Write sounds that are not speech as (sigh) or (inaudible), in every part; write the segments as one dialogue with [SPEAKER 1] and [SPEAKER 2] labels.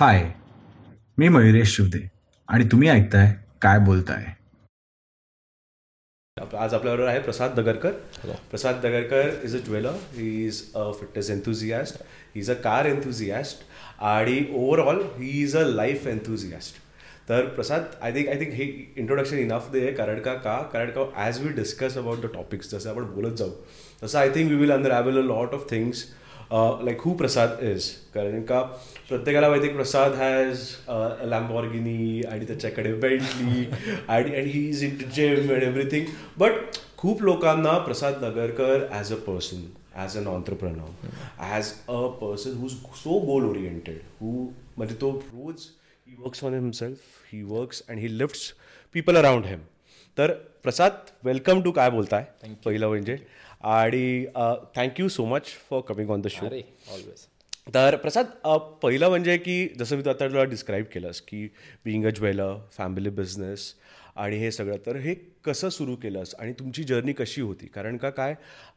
[SPEAKER 1] हाय मी मयुरेश शिवदे आणि तुम्ही ऐकताय काय बोलताय?
[SPEAKER 2] आज आपल्याबरोबर आहे Prasad Dagarkar Prasad Dagarkar is a jeweller he is a fitness enthusiast he is a car enthusiast आणि overall he is a life enthusiast तर Prasad I think I think हे इंट्रोडक्शन इनफ दे आहे कारण का का? कारण का as we discuss about the topics जसं आपण बोलत जाऊ तसं I think we will under a lot of things like who Prasad is कारण का प्रत्येकाला माहिती प्रसाद हॅज लॅम्बॉर्गिनी आणि त्याच्याकडे बेल्टली (laughs) आणि आणि he is in gym and everything but खूप लोकांना Prasad Nagarkar as a person as an entrepreneur as a person who so goal oriented who म्हणजे तो रोज he works on himself he works and he lifts people around him तर Prasad welcome to काय बोलताय पहिलं म्हणजे. आणि thank you so much for coming on the show
[SPEAKER 3] always
[SPEAKER 2] तर प्रसाद पहिलं म्हणजे की जसं मी तू आता तुला डिस्क्राईब केलंस की being a jeweller family business आणि हे सगळं तर हे कसं सुरू केलंस आणि तुमची जर्नी कशी होती? कारण का काय?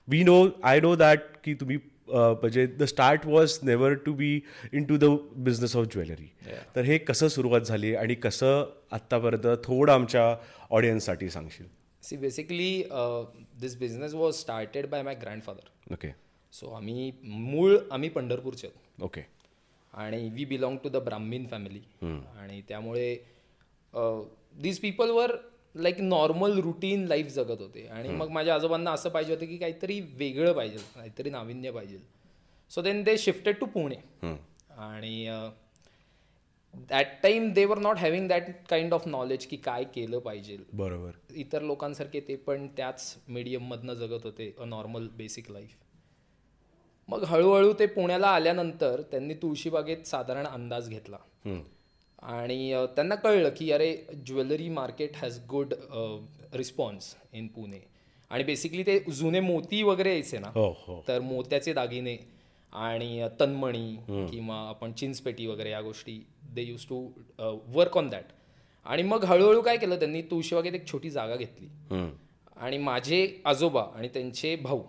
[SPEAKER 2] We know I know that की तुम्ही म्हणजे the start was never to be in to the business of jewellery तर हे कसं सुरुवात झाली आणि कसं आत्तापर्यंत थोडं आमच्या ऑडियन्ससाठी सांगशील?
[SPEAKER 3] See basically this business was started by my grandfather
[SPEAKER 2] okay
[SPEAKER 3] so आम्ही मूळ आम्ही पंढरपूरचे आहोत.
[SPEAKER 2] ओके
[SPEAKER 3] आणि we belong to the Brahmin family आणि त्यामुळे these people were like normal routine life जगत होते. आणि मग माझ्या आजोबांना असं पाहिजे होतं की काहीतरी वेगळं पाहिजे काहीतरी नाविन्य पाहिजे. So then they shifted to Pune. आणि that time they were not having that kind of knowledge की काय केलं पाहिजे.
[SPEAKER 2] बरोबर.
[SPEAKER 3] इतर लोकांसारखे ते पण त्याच मीडियममधनं जगत होते अ नॉर्मल बेसिक लाईफ मग हळूहळू ते पुण्याला आल्यानंतर त्यांनी तुळशीबागेत साधारण अंदाज घेतला. आणि त्यांना कळलं की अरे jewellery market has good response in Pune. आणि बेसिकली ते जुने मोती वगैरे यायचे ना
[SPEAKER 2] हो हो.
[SPEAKER 3] तर मोत्याचे दागिने आणि तन्मणी किंवा आपण चिंचपेटी वगैरे या गोष्टी they use to work on that आणि मग हळूहळू काय केलं त्यांनी तुळशीबागेत एक छोटी जागा घेतली. आणि माझे आजोबा आणि त्यांचे भाऊ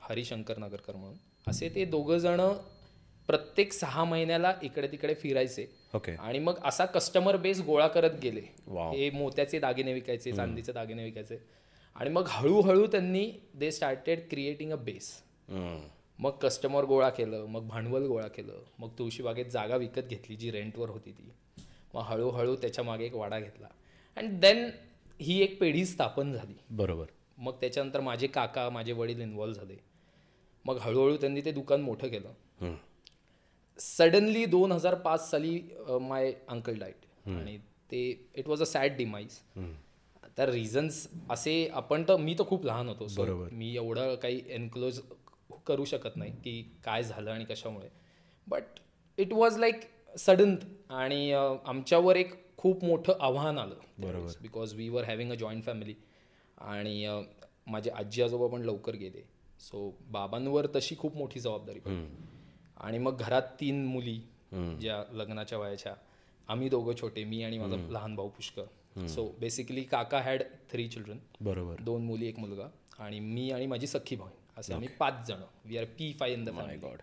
[SPEAKER 3] हरिशंकर नगरकर म्हणून असे ते दोघं जण प्रत्येक सहा महिन्याला इकडे तिकडे फिरायचे.
[SPEAKER 2] ओके.
[SPEAKER 3] आणि मग असा कस्टमर बेस गोळा करत गेले.
[SPEAKER 2] Wow.
[SPEAKER 3] हे मोत्याचे दागिने विकायचे चांदीचे दागिने विकायचे. आणि मग हळूहळू त्यांनी they started creating a base मग कस्टमर गोळा केलं मग भांडवल गोळा केलं मग तुळशीबागेत जागा विकत घेतली जी रेंटवर होती ती. मग हळूहळू त्याच्यामागे एक वाडा घेतला. अँड देन ही एक पिढी स्थापन झाली.
[SPEAKER 2] बरोबर.
[SPEAKER 3] मग त्याच्यानंतर माझे काका माझे वडील इन्व्हॉल्व्ह झाले. मग हळूहळू त्यांनी ते दुकान मोठं केलं. सडनली दोन हजार पाच साली माय अंकल डाईट आणि ते it was a sad demise तर रिझन्स असे आपण तर मी तर खूप लहान होतो. So मी एवढं काही एनक्लोज करू शकत नाही की काय झालं आणि कशामुळे. But it was like sudden आणि आमच्यावर एक खूप मोठं आव्हान आलं. Because we were having a joint family आणि माझे आजी आजोबा पण लवकर गेले. सो बाबांवर तशी खूप मोठी जबाबदारी पडली. आणि मग घरात तीन मुली ज्या लग्नाच्या वयाच्या आम्ही दोघं छोटे मी आणि माझा लहान भाऊ पुष्कर सो बेसिकली काका हॅड थ्री चिल्ड्रन
[SPEAKER 2] बरोबर.
[SPEAKER 3] दोन मुली एक मुलगा आणि मी आणि माझी सख्खी भाऊ असे आम्ही पाच जण. We are five in the family god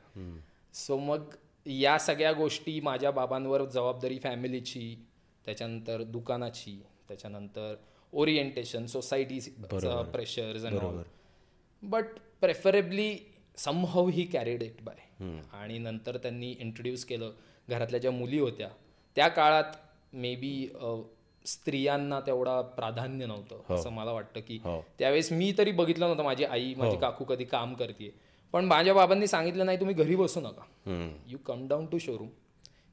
[SPEAKER 3] so मग या सगळ्या गोष्टी माझ्या बाबांवर जबाबदारी फॅमिलीची त्याच्यानंतर दुकानाची त्याच्यानंतर orientation society pressures all but preferably somehow he carried it by आणि नंतर त्यांनी इंट्रोड्यूस केलं. घरातल्या ज्या मुली होत्या त्या काळात मे बी स्त्रियांना तेवढा प्राधान्य नव्हतं असं मला वाटतं की त्यावेळेस मी तरी बघितलं नव्हतं माझी आई माझी काकू कधी काम करते पण माझ्या बाबांनी सांगितलं नाही तुम्ही घरी बसू नका. You come down to showroom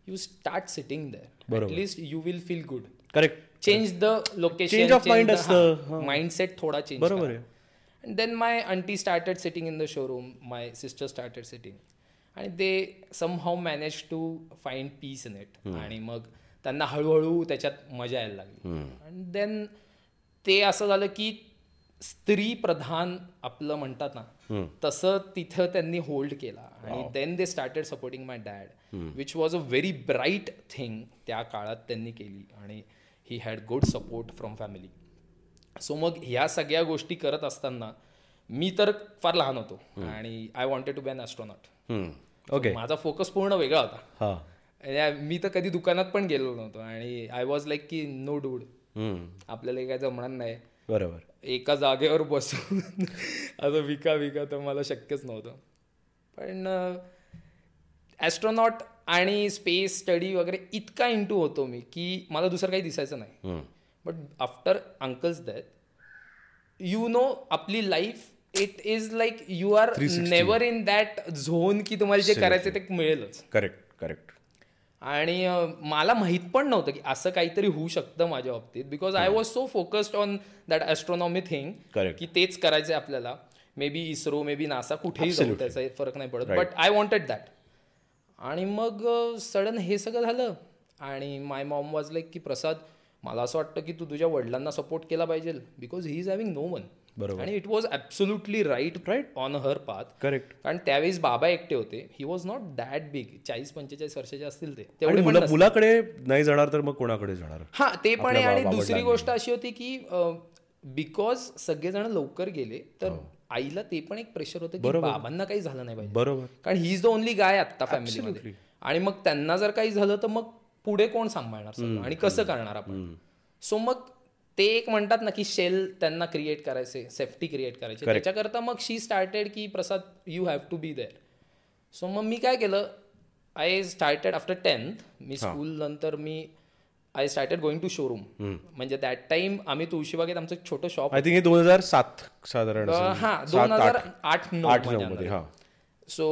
[SPEAKER 3] you start sitting there at least you will feel good
[SPEAKER 2] correct
[SPEAKER 3] change the location. Mindset थोडा चेंज
[SPEAKER 2] बरोबर
[SPEAKER 3] then my aunty started sitting in the showroom my sister started sitting आणि they somehow manage to find peace in it आणि मग त्यांना हळूहळू त्याच्यात मजा यायला लागली. आणि देन ते असं झालं की स्त्री प्रधान आपलं म्हणतात ना तसं तिथं त्यांनी होल्ड केला. आणि then they started supporting my dad which was a very bright thing त्या काळात त्यांनी केली. आणि he had good support from family so मग ह्या सगळ्या गोष्टी करत असताना मी तर फार लहान होतो. आणि I wanted to be an astronaut
[SPEAKER 2] okay
[SPEAKER 3] माझा फोकस पूर्ण वेगळा होता. मी तर कधी दुकानात पण गेलो नव्हतो. आणि आय वॉज लाईक की नो डूड. आपल्याला काय जमणार नाही.
[SPEAKER 2] बरोबर.
[SPEAKER 3] एका जागेवर बसून (laughs) असं विका विका तर मला शक्यच नव्हतं. पण ॲस्ट्रॉनॉट आणि स्पेस स्टडी वगैरे इतका इंटू होतो मी की मला दुसरं काही दिसायचं नाही. But after uncles that you know आपली life it is like you are never in that zone की तुम्हाला जे करायचं ते मिळेलच.
[SPEAKER 2] करेक्ट करेक्ट
[SPEAKER 3] आणि मला माहीत पण नव्हतं की असं काहीतरी होऊ शकतं माझ्या बाबतीत. Because I was so focused on that astronomy thing. की तेच करायचंय आपल्याला. May be ISRO may be NASA कुठेही जाऊ त्याचा फरक नाही पडत. बट आय वॉन्टेड दॅट आणि मग सडन हे सगळं झालं. आणि माय मॉम वॉज लाईक की प्रसाद मला असं वाटतं की तू तुझ्या वडिलांना सपोर्ट केला पाहिजे because he is having no one
[SPEAKER 2] बरोबर.
[SPEAKER 3] आणि it was absolutely right right on her path
[SPEAKER 2] correct
[SPEAKER 3] कारण त्यावेळेस बाबा एकटे होते. He was not that big चाळीस पंचेचाळीस वर्षाचे असतील ते. तेवढे.
[SPEAKER 2] मुलाकडे नाही जाणार तर मग कोणाकडे जाणार?
[SPEAKER 3] हा ते पण आहे. आणि दुसरी गोष्ट अशी होती की बिकॉज सगळेजण लवकर गेले तर
[SPEAKER 2] हो.
[SPEAKER 3] आईला ते पण एक प्रेशर होतं की बाबांना काही झालं नाही पाहिजे.
[SPEAKER 2] बरोबर.
[SPEAKER 3] कारण he is the only guy आत्ता फॅमिलीमध्ये आणि मग त्यांना जर काही झालं तर मग पुढे कोण सांभाळणार? आणि कसं करणार आपण? सो मग ते एक म्हणतात ना की शेल त्यांना क्रिएट करायचे सेफ्टी क्रिएट करायचे. त्याच्याकरता मग शी स्टार्टेड की Prasad you have to be there so मग मी काय केलं? आय स्टार्टेड आफ्टर टेन्थ मी स्कूल नंतर मी I started going to showroom म्हणजे दॅट टाइम आम्ही तुळशीबागेत आमचं एक छोटं शॉप
[SPEAKER 2] आय थिंक दोन हजार सात साधारण.
[SPEAKER 3] हा दोन हजार
[SPEAKER 2] आठ.
[SPEAKER 3] नऊ सो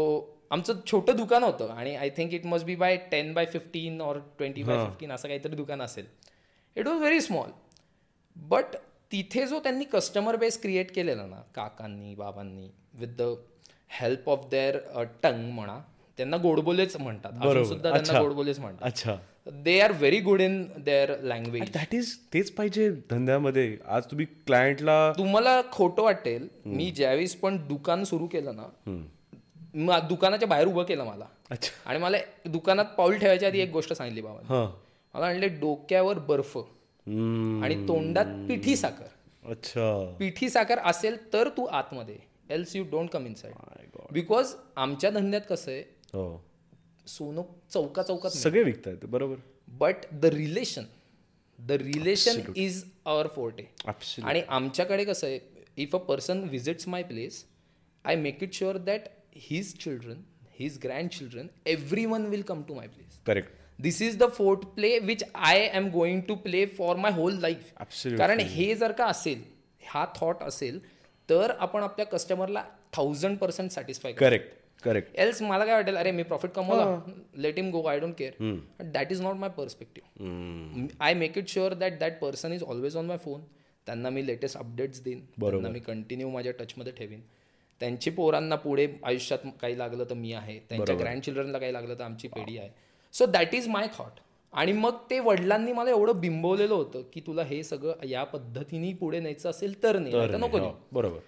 [SPEAKER 3] आमचं छोटं दुकान होतं आणि I think it must be by ten by fifteen और ट्वेंटी बाय फिफ्टीन असं काहीतरी दुकान असेल. It was very small but तिथे जो त्यांनी कस्टमर बेस क्रिएट केलेला ना काकांनी बाबांनी with the help of their tongue म्हणा त्यांना गोडबोलेच म्हणतात. सुद्धा त्यांना गोडबोलेच म्हणतात.
[SPEAKER 2] अच्छा.
[SPEAKER 3] They are very good in their language
[SPEAKER 2] that is तेच पाहिजे धंद्यामध्ये. आज तुम्ही क्लायंटला
[SPEAKER 3] तुम्हाला खोटं वाटेल मी ज्यावेळेस पण दुकान सुरू केलं ना दुकानाच्या बाहेर उभं केलं मला.
[SPEAKER 2] अच्छा.
[SPEAKER 3] आणि मला दुकानात पाऊल ठेवायच्या आधी एक गोष्ट सांगितली बाबा मला म्हणले डोक्यावर बर्फ. आणि तोंडात पिठी साखर.
[SPEAKER 2] अच्छा.
[SPEAKER 3] पिठी साखर असेल तर तू आतमध्ये. Else you don't come inside because आमच्या धंद्यात कसं आहे
[SPEAKER 2] हो.
[SPEAKER 3] सोनं चौका चौकात
[SPEAKER 2] सगळे विकतायत बरोबर.
[SPEAKER 3] But the relation the relation is our forte
[SPEAKER 2] Absolutely.
[SPEAKER 3] आणि आमच्याकडे कसं आहे if a person visits my place I make it sure that his children his grandchildren every one will come to my place
[SPEAKER 2] correct
[SPEAKER 3] this is the fourth play which I am going to play for my whole life
[SPEAKER 2] Absolutely.
[SPEAKER 3] कारण हे जर का असेल हा thought असेल तर आपण आपल्या कस्टमरला thousand percent satisfy
[SPEAKER 2] correct correct
[SPEAKER 3] else मला काय वाटेल अरे मी प्रॉफिट कमवला let him go I don't care that is not my perspective I make it sure that that person is always on my phone त्यांना मी लेटेस्ट अपडेट्स देईन. त्यांना मी कंटिन्यू माझ्या टचमध्ये ठेवीन. त्यांची पोरांना पुढे आयुष्यात काही लागलं तर मी आहे. त्यांच्या ग्रँड चिल्ड्रनला काही लागलं तर आमची पिढी आहे. So that is my thought आणि मग ते वडिलांनी मला एवढं बिंबवलेलं होतं की तुला हे सगळं या पद्धतीने पुढे न्यायचं असेल तर नाही नको नेऊ.
[SPEAKER 2] बरोबर.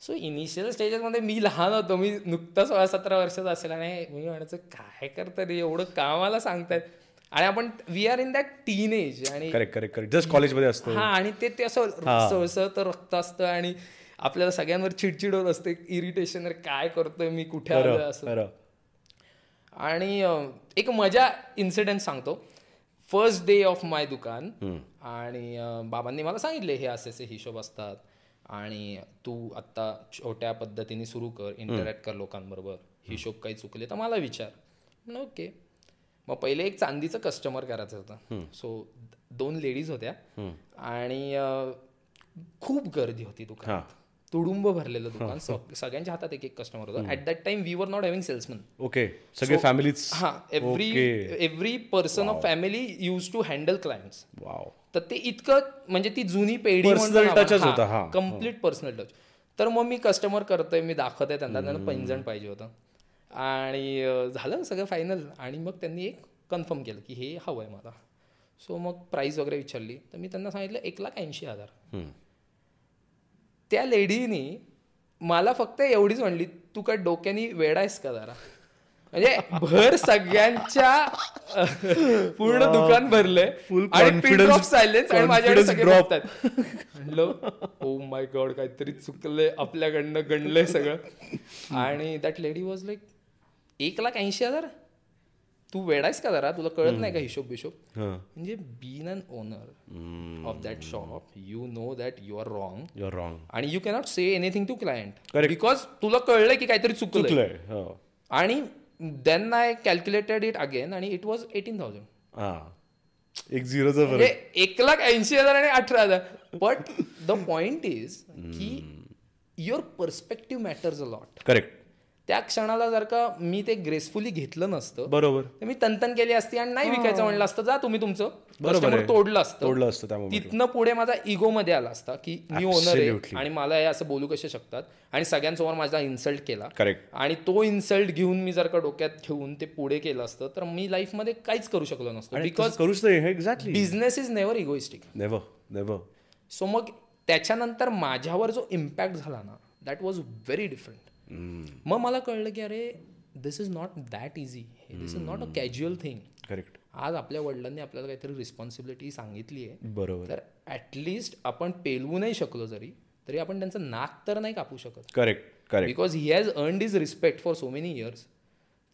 [SPEAKER 3] सो इनिशियल स्टेजेसमध्ये मी लहान होतो मी नुकतं सोळा सतरा वर्षाचा असेल आणि मी म्हणायचं काय करतं रे? एवढं कामाला सांगतायत. आणि आपण we are in that teenage आणि
[SPEAKER 2] करेक्ट करेक्ट करेक्ट जस्ट कॉलेजमध्ये असतो.
[SPEAKER 3] हा आणि ते ते असं सळसळतं रक्त असतं आणि आपल्याला सगळ्यांवर चिडचिड होत असते इरिटेशन काय करतोय मी? कुठे असं. आणि एक मजा इन्सिडेंट सांगतो. फर्स्ट डे ऑफ माय दुकान. आणि बाबांनी मला सांगितले हे असे असे हिशोब असतात. आणि तू आत्ता छोट्या पद्धतीने सुरू कर इंटरॅक्ट कर लोकांबरोबर. हिशोब काही चुकले तर मला विचार. ओके. मग पहिले एक चांदीचं कस्टमर करायचं होतं. सो दोन लेडीज होत्या. आणि खूप गर्दी होती दुकानात. तुडुंब भरलेलं दुकान. सगळ्यांच्या हातात एक एक कस्टमर होता at that time we were not having salesman
[SPEAKER 2] okay सगळे फॅमिलीज
[SPEAKER 3] हा every every person of family use to handle clients
[SPEAKER 2] wow
[SPEAKER 3] तर ते इतकं म्हणजे ती जुनी पेढी
[SPEAKER 2] हा.
[SPEAKER 3] कंप्लीट पर्सनल टच तर मग मी कस्टमर करतोय मी दाखवत आहे त्यांना त्यांना पैंजण पाहिजे होतं. आणि झालं सगळं फायनल आणि मग त्यांनी एक कन्फर्म केलं की हे हवं आहे मला. सो मग प्राईस वगैरे विचारली. तर मी त्यांना सांगितलं एक लाख ऐंशी हजार. त्या लेडीनी मला फक्त एवढीच म्हणली तू काय डोक्यानी वेडा आहेस का जरा? म्हणजे भर सगळ्यांच्या (laughs) पूर्ण दुकान
[SPEAKER 2] confidence-
[SPEAKER 3] ड्रॉप सायलेन्स आणि माझ्याकडे सगळे म्हणलं ओ माय गॉड काहीतरी चुकलंय आपल्याकडनं गणलंय सगळं. (laughs) आणि दॅट लेडी वॉज लाईक एक लाख ऐंशी हजार? तू वेडायस का जरा? तुला कळत नाही का हिशोब बिशोब? म्हणजे been an owner of that shop you know that you are wrong
[SPEAKER 2] your wrong
[SPEAKER 3] आणि you cannot say anything to client. Because तुला कळलंय की काहीतरी चुकलं
[SPEAKER 2] चुकलंय हो.
[SPEAKER 3] आणि then I calculated it again आणि इट वॉज एटीन थाउजंड
[SPEAKER 2] एक झिरोचा
[SPEAKER 3] म्हणजे एक लाख ऐंशी हजार आणि अठरा हजार. बट द पॉइंट इज की your perspective matters a lot
[SPEAKER 2] correct
[SPEAKER 3] त्या क्षणाला जर का मी ते ग्रेसफुली घेतलं नसतं
[SPEAKER 2] बरोबर.
[SPEAKER 3] तर मी तंतन केली असती आणि नाही विकायचं म्हणलं असतं जा तुम्ही तुमचं.
[SPEAKER 2] बरोबर.
[SPEAKER 3] तोडलं असतं.
[SPEAKER 2] तोडलं असतं.
[SPEAKER 3] तिथनं पुढे माझा इगो मध्ये आला असता की मी ओनर आहे. आणि मला हे असं बोलू कसे शकतात? आणि सगळ्यांसमोर माझा इन्सल्ट केला.
[SPEAKER 2] करेक्ट
[SPEAKER 3] आणि तो इन्सल्ट घेऊन मी जर का डोक्यात ठेवून ते पुढे केलं असतं तर मी लाईफमध्ये काहीच करू शकलो नसतो. बिकॉज
[SPEAKER 2] करूच नाही exactly
[SPEAKER 3] business is never egoistic
[SPEAKER 2] never never
[SPEAKER 3] so मग त्याच्यानंतर माझ्यावर जो इम्पॅक्ट झाला ना दॅट वॉज व्हेरी डिफरंट मग मला कळलं की अरे this is not that easy this is not a casual thing
[SPEAKER 2] correct
[SPEAKER 3] आज आपल्या वडिलांनी आपल्याला काहीतरी रिस्पॉन्सिबिलिटी सांगितली आहे.
[SPEAKER 2] बरोबर.
[SPEAKER 3] तर ॲटलिस्ट आपण पेलवू नाही शकलो जरी तरी आपण त्यांचं नाक तर नाही कापू शकत.
[SPEAKER 2] Correct correct
[SPEAKER 3] because he has earned is respect for so many years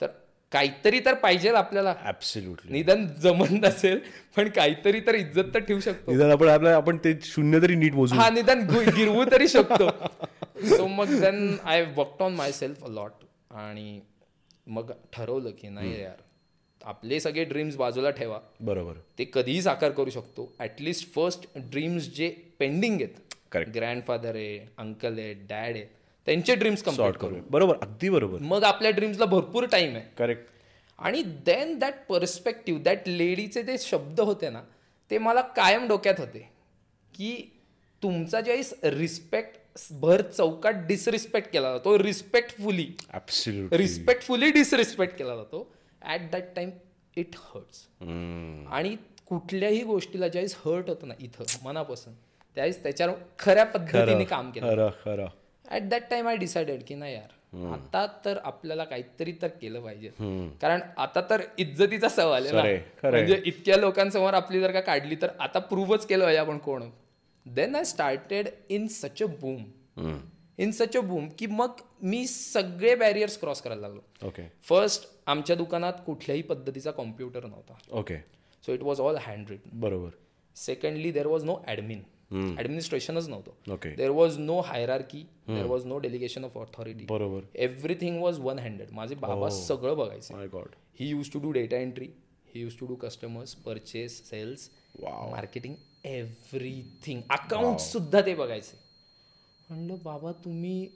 [SPEAKER 3] तर काहीतरी तर पाहिजे आपल्याला.
[SPEAKER 2] ऍब्सल्युटली
[SPEAKER 3] निदान जमत नसेल पण काहीतरी तर इज्जत तर ठेवू शकतो.
[SPEAKER 2] निदान आपण आपण ते शून्य तरी नीट मोजू.
[SPEAKER 3] हा निदान गिरवू तरी शकतो. (laughs) सो मग then I work on myself lot आणि मग ठरवलं की नाही यार आपले सगळे ड्रीम्स बाजूला ठेवा.
[SPEAKER 2] बरोबर.
[SPEAKER 3] ते कधीही साकार करू शकतो. ॲटलिस्ट फर्स्ट ड्रीम्स जे पेंडिंग आहेत. ग्रँडफादर आहे अंकल आहे डॅड आहे त्यांचे ड्रीम्स
[SPEAKER 2] कंप्लीट करू. बरोबर अगदी बरोबर.
[SPEAKER 3] मग आपल्या ड्रीम्सला भरपूर टाइम आहे.
[SPEAKER 2] करेक्ट
[SPEAKER 3] आणि देन दॅट पर्स्पेक्टिव्ह दॅट लेडीचे ते शब्द होते ना ते मला कायम डोक्यात होते. की तुमचा ज्यावेळेस रिस्पेक्ट भर चौकात डिसरिस्पेक्ट केला जातो. रिस्पेक्टफुली रिस्पेक्टफुली डिसरिस्पेक्ट केला जातो. At that time it hurts आणि कुठल्याही गोष्टीला ज्यावेळेस हर्ट होतं ना इथं मनापासून त्यावेळेस त्याच्यावर खऱ्या पद्धतीने काम केलं. At that time I decided की नाही यार आता तर आपल्याला काहीतरी तर केलं पाहिजे. कारण आता तर इज्जतीचा सवाल आहे ना. म्हणजे इतक्या लोकांसमोर आपली जर का काढली तर आता प्रूव्हच केलं पाहिजे आपण कोण. Then I started in such a boom in such a boom की मग मी सगळे बॅरियर्स क्रॉस करायला लागलो.
[SPEAKER 2] ओके
[SPEAKER 3] फर्स्ट आमच्या दुकानात कुठल्याही पद्धतीचा कॉम्प्युटर नव्हता.
[SPEAKER 2] Okay
[SPEAKER 3] so it was all handwritten
[SPEAKER 2] बरोबर
[SPEAKER 3] secondly there was no admin ॲडमिनिस्ट्रेशनच नव्हतं.
[SPEAKER 2] Okay
[SPEAKER 3] there was no hierarchy there was no delegation of authority
[SPEAKER 2] बरोबर.
[SPEAKER 3] एव्हरीथिंग वॉज वन हँडेड माझे बाबा सगळं बघायचे.
[SPEAKER 2] My god
[SPEAKER 3] he use to do data entry he use to do customers purchase sales marketing everything account सुद्धा ते बघायचे. म्हणलं बाबा तुम्ही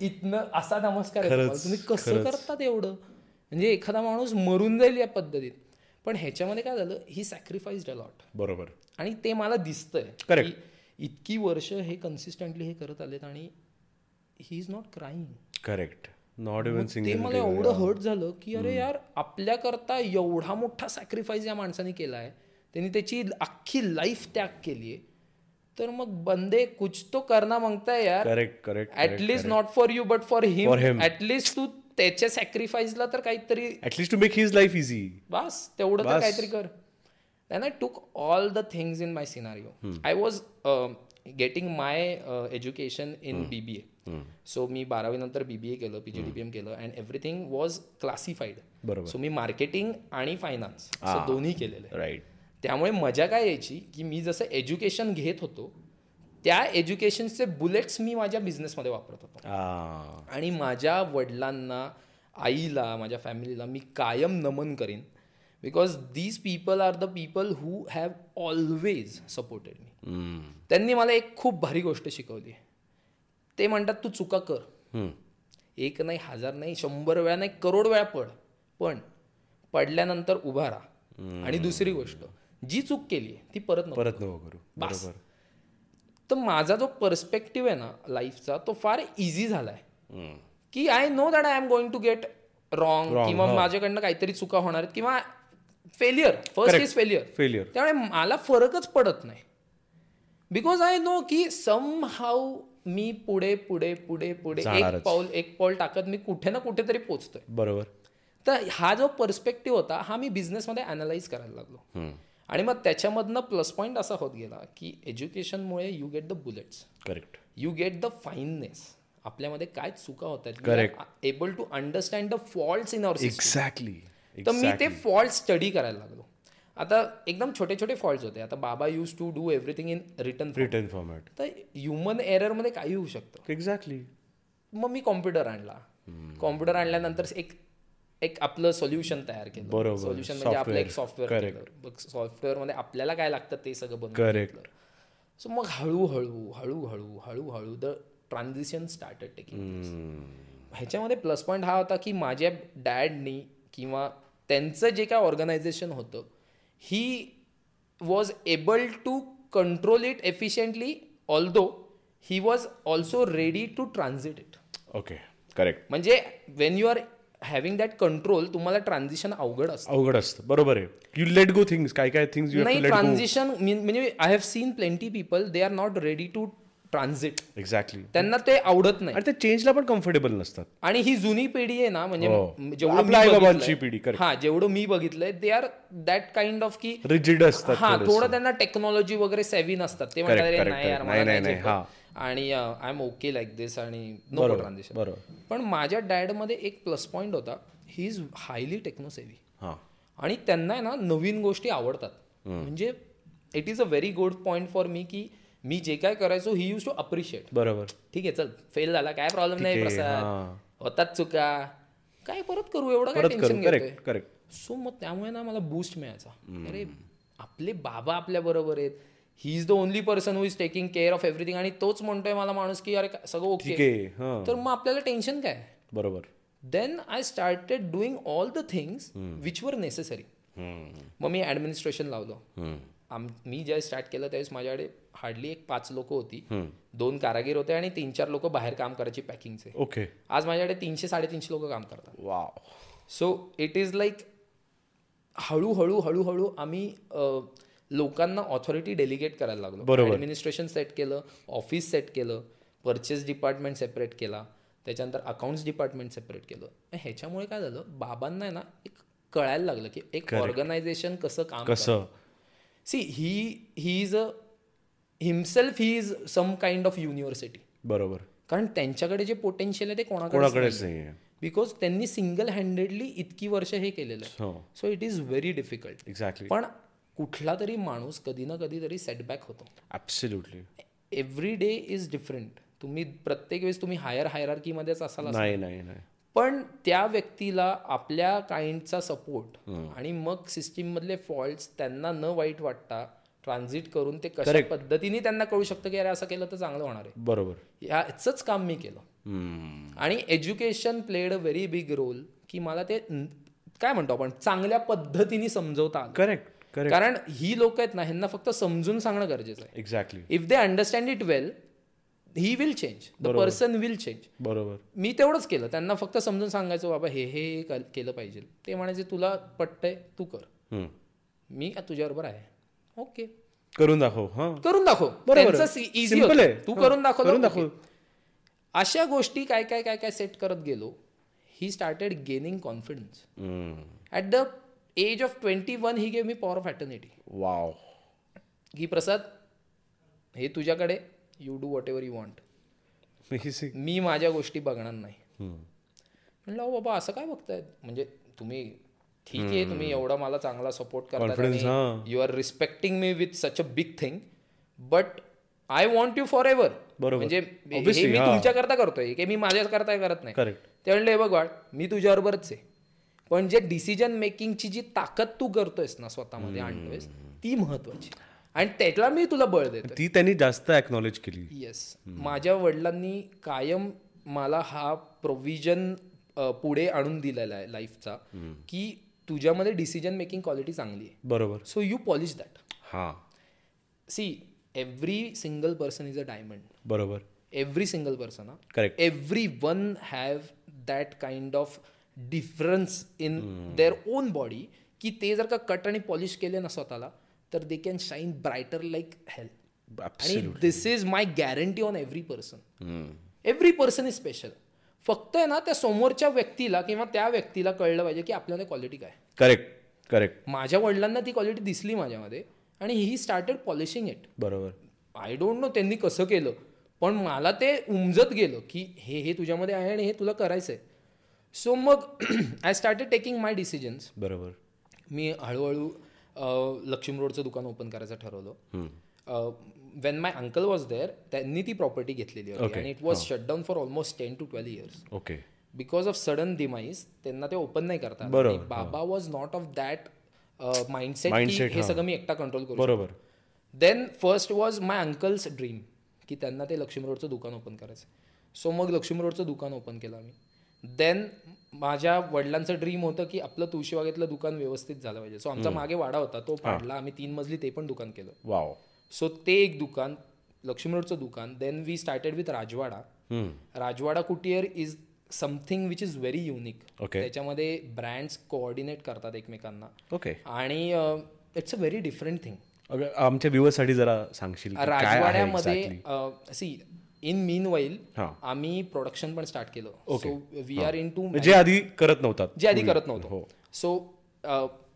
[SPEAKER 3] इथनं असा नमस्कार. तुम्ही कसं करतात एवढं? म्हणजे एखादा माणूस मरून जाईल या पद्धतीत. पण ह्याच्यामध्ये काय झालं ही सॅक्रिफाईस्ड अलॉट
[SPEAKER 2] बरोबर.
[SPEAKER 3] आणि ते मला दिसतंय इतकी वर्ष हे कन्सिस्टंटली हे करत आलेत आणि he is not crying
[SPEAKER 2] correct not even
[SPEAKER 3] ते मला एवढं हर्ट झालं की अरे यार आपल्याकरता एवढा मोठा सॅक्रिफाईस या माणसाने केला आहे त्यांनी त्याची अख्खी लाईफ त्याग केली आहे तर मग बंदे कुछ तो करना मागता है यार
[SPEAKER 2] correct correct
[SPEAKER 3] at least not for you but for him. At least तू त्याच्या सॅक्रिफाईसला तर काहीतरी
[SPEAKER 2] at least to make his life easy
[SPEAKER 3] बस तेवढं तर. काहीतरी कर. Then I took all the things in my scenario I was getting my education in B B A so मी बारावीनंतर B B A केलं P G D P M केलं and everything was classified
[SPEAKER 2] बरोबर.
[SPEAKER 3] So मी marketing आणि finance दोन्ही केलेलं
[SPEAKER 2] right
[SPEAKER 3] त्यामुळे मजा काय यायची की मी जसं एज्युकेशन घेत होतो त्या एज्युकेशनचे बुलेट्स मी माझ्या बिझनेसमध्ये वापरत होतो. आणि माझ्या वडिलांना आईला माझ्या फॅमिलीला मी कायम नमन करीन. Because these people are the people who have always supported me त्यांनी मला एक खूप भारी गोष्ट शिकवली. ते म्हणतात तू चुका कर. एक नाही हजार नाही शंभर वेळा नाही करोड वेळा पड. पण पडल्यानंतर उभा राहा. आणि दुसरी गोष्ट जी चूक केली ती परत नको
[SPEAKER 2] परत नको करू. बरोबर.
[SPEAKER 3] तर माझा जो पर्स्पेक्टिव्ह आहे ना लाईफचा तो फार इझी झालाय. की I know that I am going to get wrong किंवा माझ्याकडनं काहीतरी चुका होणार आहेत किंवा failure first is failure
[SPEAKER 2] failure
[SPEAKER 3] त्यामुळे मला फरकच पडत नाही. बिकॉज आय नो की सम हाऊ मी पुढे पुढे पुढे पुढे एक. पाऊल एक पाऊल टाकत मी कुठे ना कुठेतरी पोचतोय.
[SPEAKER 2] बरोबर.
[SPEAKER 3] तर हा जो पर्स्पेक्टिव्ह होता हा मी बिझनेसमध्ये अनालाइज करायला लागलो. आणि मग त्याच्यामधनं प्लस पॉईंट असा होत गेला की एज्युकेशनमुळे you get the bullets
[SPEAKER 2] correct
[SPEAKER 3] you get the fineness आपल्यामध्ये काय चुका होत. आहेत? Able to understand the faults in our
[SPEAKER 2] exactly
[SPEAKER 3] तर मी ते फॉल्ट स्टडी करायला लागलो. आता एकदम छोटे छोटे फॉल्ट्स होते. आता बाबा use to do everything in written
[SPEAKER 2] written format
[SPEAKER 3] तर ह्युमन एररमध्ये काही होऊ शकतं.
[SPEAKER 2] एक्झॅक्टली
[SPEAKER 3] मग मी कॉम्प्युटर आणला. कॉम्प्युटर आणल्यानंतर एक एक आपलं सोल्युशन तयार केलं
[SPEAKER 2] बरोबर.
[SPEAKER 3] सोल्युशन म्हणजे आपलं एक. सॉफ्टवेअर सॉफ्टवेअरमध्ये आपल्याला काय लागतं ते सगळं. घेतलं. सो मग हळूहळू हळूहळू हळूहळू द ट्रान्झिशन स्टार्टेड टेकिंग ह्याच्यामध्ये प्लस पॉईंट हा होता की माझ्या डॅडनी किंवा त्यांचं जे काय ऑर्गनायझेशन होतं he was able to control it efficiently although he was also ready to transit it
[SPEAKER 2] okay correct
[SPEAKER 3] म्हणजे when you are having that control तुम्हाला ट्रान्झिशन अवघड असतं.
[SPEAKER 2] अवघड असतं. बरोबर आहे. यू लेट गो थिंग्स काय काय थिंग्स यू
[SPEAKER 3] नाही ट्रान्झिशन म्हणजे I have seen plenty people they are not ready to transit
[SPEAKER 2] exactly
[SPEAKER 3] त्यांना ते आवडत नाही.
[SPEAKER 2] आणि ते चेंजला पण कम्फर्टेबल नसतात.
[SPEAKER 3] आणि ही जुनी पिढी आहे ना म्हणजे
[SPEAKER 2] हो.
[SPEAKER 3] जेवढं
[SPEAKER 2] पिढी.
[SPEAKER 3] हा जेवढं मी बघितलंय they are that kind of की
[SPEAKER 2] रिजिड असतात
[SPEAKER 3] हा थोडं त्यांना टेक्नॉलॉजी वगैरे सेव्ही नसतात. ते म्हणतात
[SPEAKER 2] Correct,
[SPEAKER 3] "अरे,
[SPEAKER 2] correct,
[SPEAKER 3] नाही यार
[SPEAKER 2] correct.
[SPEAKER 3] मला
[SPEAKER 2] नाही,
[SPEAKER 3] नाही
[SPEAKER 2] नाही,
[SPEAKER 3] झेपत." आणि I am okay like this आणि नो ट्रान्झिशन
[SPEAKER 2] बरोबर.
[SPEAKER 3] पण माझ्या डॅडमध्ये एक प्लस पॉईंट होता. ही इज हायली टेक्नोसेव्ही
[SPEAKER 2] हां.
[SPEAKER 3] आणि त्यांना आहे ना नवीन गोष्टी आवडतात. म्हणजे it is a very good point for me की मी जे काय करायचो ही यूज टू अप्रिशिएट
[SPEAKER 2] बरोबर.
[SPEAKER 3] ठीक आहे चल फेल झाला काय प्रॉब्लेम नाही प्रसाद. होतात चुका. काय परत करू एवढं काय टेन्शन
[SPEAKER 2] करेक्ट
[SPEAKER 3] सो मग त्यामुळे ना मला बूस्ट मिळायचा. अरे आपले बाबा आपल्या बरोबर आहेत. He is the only person who is taking care of everything आणि तोच म्हणतोय मला माणूस की अरे सगळं
[SPEAKER 2] ठीक
[SPEAKER 3] ओके
[SPEAKER 2] आहे
[SPEAKER 3] तर मग आपल्याला टेन्शन काय?
[SPEAKER 2] बरोबर.
[SPEAKER 3] Then I started doing all the things which were necessary मग मी ॲडमिनिस्ट्रेशन लावलं. आम मी ज्या स्टार्ट केलं त्यावेळेस माझ्याकडे हार्डली एक पाच लोक होती. दोन कारागीर होते आणि तीन चार लोक बाहेर काम करायचे पॅकिंगचे
[SPEAKER 2] ओके
[SPEAKER 3] आज माझ्याकडे तीनशे साडेतीनशे लोक काम करतात.
[SPEAKER 2] Wow
[SPEAKER 3] so it is like हळूहळू हळूहळू आम्ही लोकांना ऑथॉरिटी डेलिगेट करायला लागलो.
[SPEAKER 2] बरोबर.
[SPEAKER 3] ॲडमिनिस्ट्रेशन सेट केलं ऑफिस सेट केलं परचेस डिपार्टमेंट सेपरेट केला त्याच्यानंतर अकाउंट्स डिपार्टमेंट सेपरेट केलं. ह्याच्यामुळे काय झालं? बाबांना आहे ना एक कळायला लागलं की एक ऑर्गनायझेशन कसं काम
[SPEAKER 2] कसं?
[SPEAKER 3] See he he is a himself he is some kind of university
[SPEAKER 2] बरोबर.
[SPEAKER 3] कारण त्यांच्याकडे जे पोटेन्शियल आहे ते कोणाकडे बिकॉज त्यांनी सिंगल हँडेडली इतकी वर्ष हे केलेलं आहे. So it is very difficult
[SPEAKER 2] exactly
[SPEAKER 3] पण कुठला तरी माणूस कधी ना कधी तरी सेटबॅक होतो.
[SPEAKER 2] Absolutely
[SPEAKER 3] every day is different तुम्ही प्रत्येक वेळेस तुम्ही हायर हायरार्कीमध्येच असाल असं
[SPEAKER 2] नाही नाही. नाही
[SPEAKER 3] पण त्या व्यक्तीला आपल्या काइंडचा सपोर्ट आणि मग सिस्टीम मधले फॉल्ट्स त्यांना न वाईट वाटता ट्रान्झिट करून ते कशा पद्धतीने त्यांना कळू शकतं की अरे असं केलं तर चांगलं होणार आहे.
[SPEAKER 2] बरोबर.
[SPEAKER 3] ह्याचंच काम मी केलं. आणि education played a very big role की मला ते काय म्हणतो आपण चांगल्या पद्धतीने समजवता
[SPEAKER 2] करेक्ट
[SPEAKER 3] कारण ही लोक आहेत ना ह्यांना फक्त समजून सांगणं गरजेचं आहे.
[SPEAKER 2] Exactly
[SPEAKER 3] if they understand it well he will change the person will change
[SPEAKER 2] बरोबर.
[SPEAKER 3] मी तेवढंच केलं. त्यांना फक्त समजून सांगायचं बाबा हे हे कल- पाहिजे. ते म्हणायचे तुला पटतंय तू कर. मी तुझ्याबरोबर आहे? ओके
[SPEAKER 2] करून दाखव हां.
[SPEAKER 3] करून दाखव.
[SPEAKER 2] बरोबर.
[SPEAKER 3] इझी. तू करून दाखव
[SPEAKER 2] करून दाखव.
[SPEAKER 3] अशा गोष्टी काय काय काय काय सेट करत गेलो he started gaining confidence at the age of twenty one he gave me power of attorney
[SPEAKER 2] wow
[SPEAKER 3] की प्रसाद हे तुझ्याकडे you do whatever you want. मी माझ्या गोष्टी बघणार नाही. म्हणलं अहो बाबा असं काय बघतायत म्हणजे तुम्ही ठीक आहे तुम्ही एवढा मला चांगला सपोर्ट करता
[SPEAKER 2] हां.
[SPEAKER 3] You are respecting me with such a big thing but I want you forever. म्हणजे हे मी
[SPEAKER 2] हां.
[SPEAKER 3] तुमच्याकरता करतोय की मी माझ्या करता नाही. ते म्हणले "हे बघ बाळ मी तुझ्याबरोबरच आहे. पण जे डिसिजन मेकिंगची जी ताकद तू करतोयस ना स्वतःमध्ये आणतोयस ती महत्वाची. आणि त्याला मी तुला बळ देतो
[SPEAKER 2] ती त्यांनी जास्त अॅक्नॉलेज केली.
[SPEAKER 3] येस माझ्या वडिलांनी कायम मला हा प्रोव्हिजन पुढे आणून दिलेला आहे लाईफचा की तुझ्यामध्ये डिसिजन मेकिंग क्वालिटी चांगली आहे.
[SPEAKER 2] बरोबर.
[SPEAKER 3] सो यू पॉलिश दॅट
[SPEAKER 2] हां.
[SPEAKER 3] See every single person is a diamond
[SPEAKER 2] बरोबर.
[SPEAKER 3] Every single person
[SPEAKER 2] correct
[SPEAKER 3] every one have that kind of difference in their own body की ते जर का कट आणि पॉलिश केले ना स्वतःला तर they can shine brighter like health आणि this is my guarantee on every person every person is special फक्त आहे ना त्या समोरच्या व्यक्तीला किंवा त्या व्यक्तीला कळलं पाहिजे की आपल्याला क्वालिटी काय
[SPEAKER 2] करेक्ट करेक्ट
[SPEAKER 3] माझ्या वडिलांना ती क्वालिटी दिसली माझ्यामध्ये आणि ही स्टार्टेड पॉलिशिंग इट
[SPEAKER 2] बरोबर.
[SPEAKER 3] आय डोंट नो त्यांनी कसं केलं पण मला ते उमजत गेलं की हे हे तुझ्यामध्ये आहे आणि हे तुला करायचं आहे सो मग I started taking my decisions
[SPEAKER 2] बरोबर.
[SPEAKER 3] मी हळूहळू लक्ष्मी रोडचं दुकान ओपन करायचं ठरवलं. When my uncle was there त्यांनी ती प्रॉपर्टी घेतलेली होती. आणि it was shut down for almost ten to twelve years
[SPEAKER 2] okay
[SPEAKER 3] because of sudden demise त्यांना ते ओपन नाही करता आलं.
[SPEAKER 2] बरोबर,
[SPEAKER 3] आणि बाबा was not of that mindset हे
[SPEAKER 2] हा.
[SPEAKER 3] सगळं मी एकटा कंट्रोल करू
[SPEAKER 2] बरोबर.
[SPEAKER 3] Then first was my uncle's dream की त्यांना ते लक्ष्मी रोडचं दुकान ओपन करायचं. सो मग लक्ष्मी रोडचं दुकान ओपन केलं आम्ही. देन माझ्या वडिलांचं ड्रीम होतं की आपलं तुळशीबागेतलं दुकान व्यवस्थित झालं पाहिजे. सो आमचा मागे वाडा होता. तो पाडला. आम्ही तीन मजली ते पण दुकान केलं.
[SPEAKER 2] वाव
[SPEAKER 3] सो ते एक दुकान लक्ष्मी रोडचं दुकान. Then we started with Rajwada. Rajwada couture is something which is very unique. त्याच्यामध्ये ब्रँड्स कोऑर्डिनेट करतात एकमेकांना.
[SPEAKER 2] ओके
[SPEAKER 3] आणि it's a very different thing
[SPEAKER 2] आमच्या व्ह्युअर्ससाठी जरा सांगशील
[SPEAKER 3] राजवाड्यामध्ये? See in meanwhile. आम्ही प्रोडक्शन पण स्टार्ट केलं. So we are into
[SPEAKER 2] जे आधी करत नव्हतात
[SPEAKER 3] जे आधी करत. नव्हतो. सो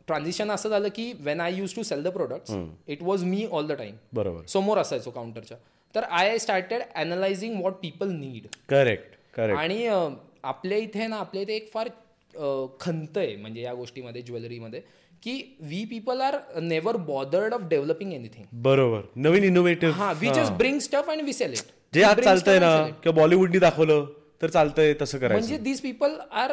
[SPEAKER 3] ट्रान्झिशन असं झालं की when I use to sell the products it was me all the time
[SPEAKER 2] बरोबर.
[SPEAKER 3] समोर असायचो काउंटरच्या तर I started analysing what people need
[SPEAKER 2] correct correct
[SPEAKER 3] आणि अ, आपल्या इथे ना आपल्या इथे एक फार अ, खंत आहे म्हणजे या गोष्टीमध्ये ज्वेलरीमध्ये की we people are never bothered of developing anything
[SPEAKER 2] बरोबर. नवीन इनोव्हेटिव्ह
[SPEAKER 3] हा we just bring stuff and we sell it
[SPEAKER 2] जे आज चालतंय ना किंवा बॉलिवूडनी दाखवलं तर चालतंय तसं करायचं.
[SPEAKER 3] म्हणजे दीज पीपल आर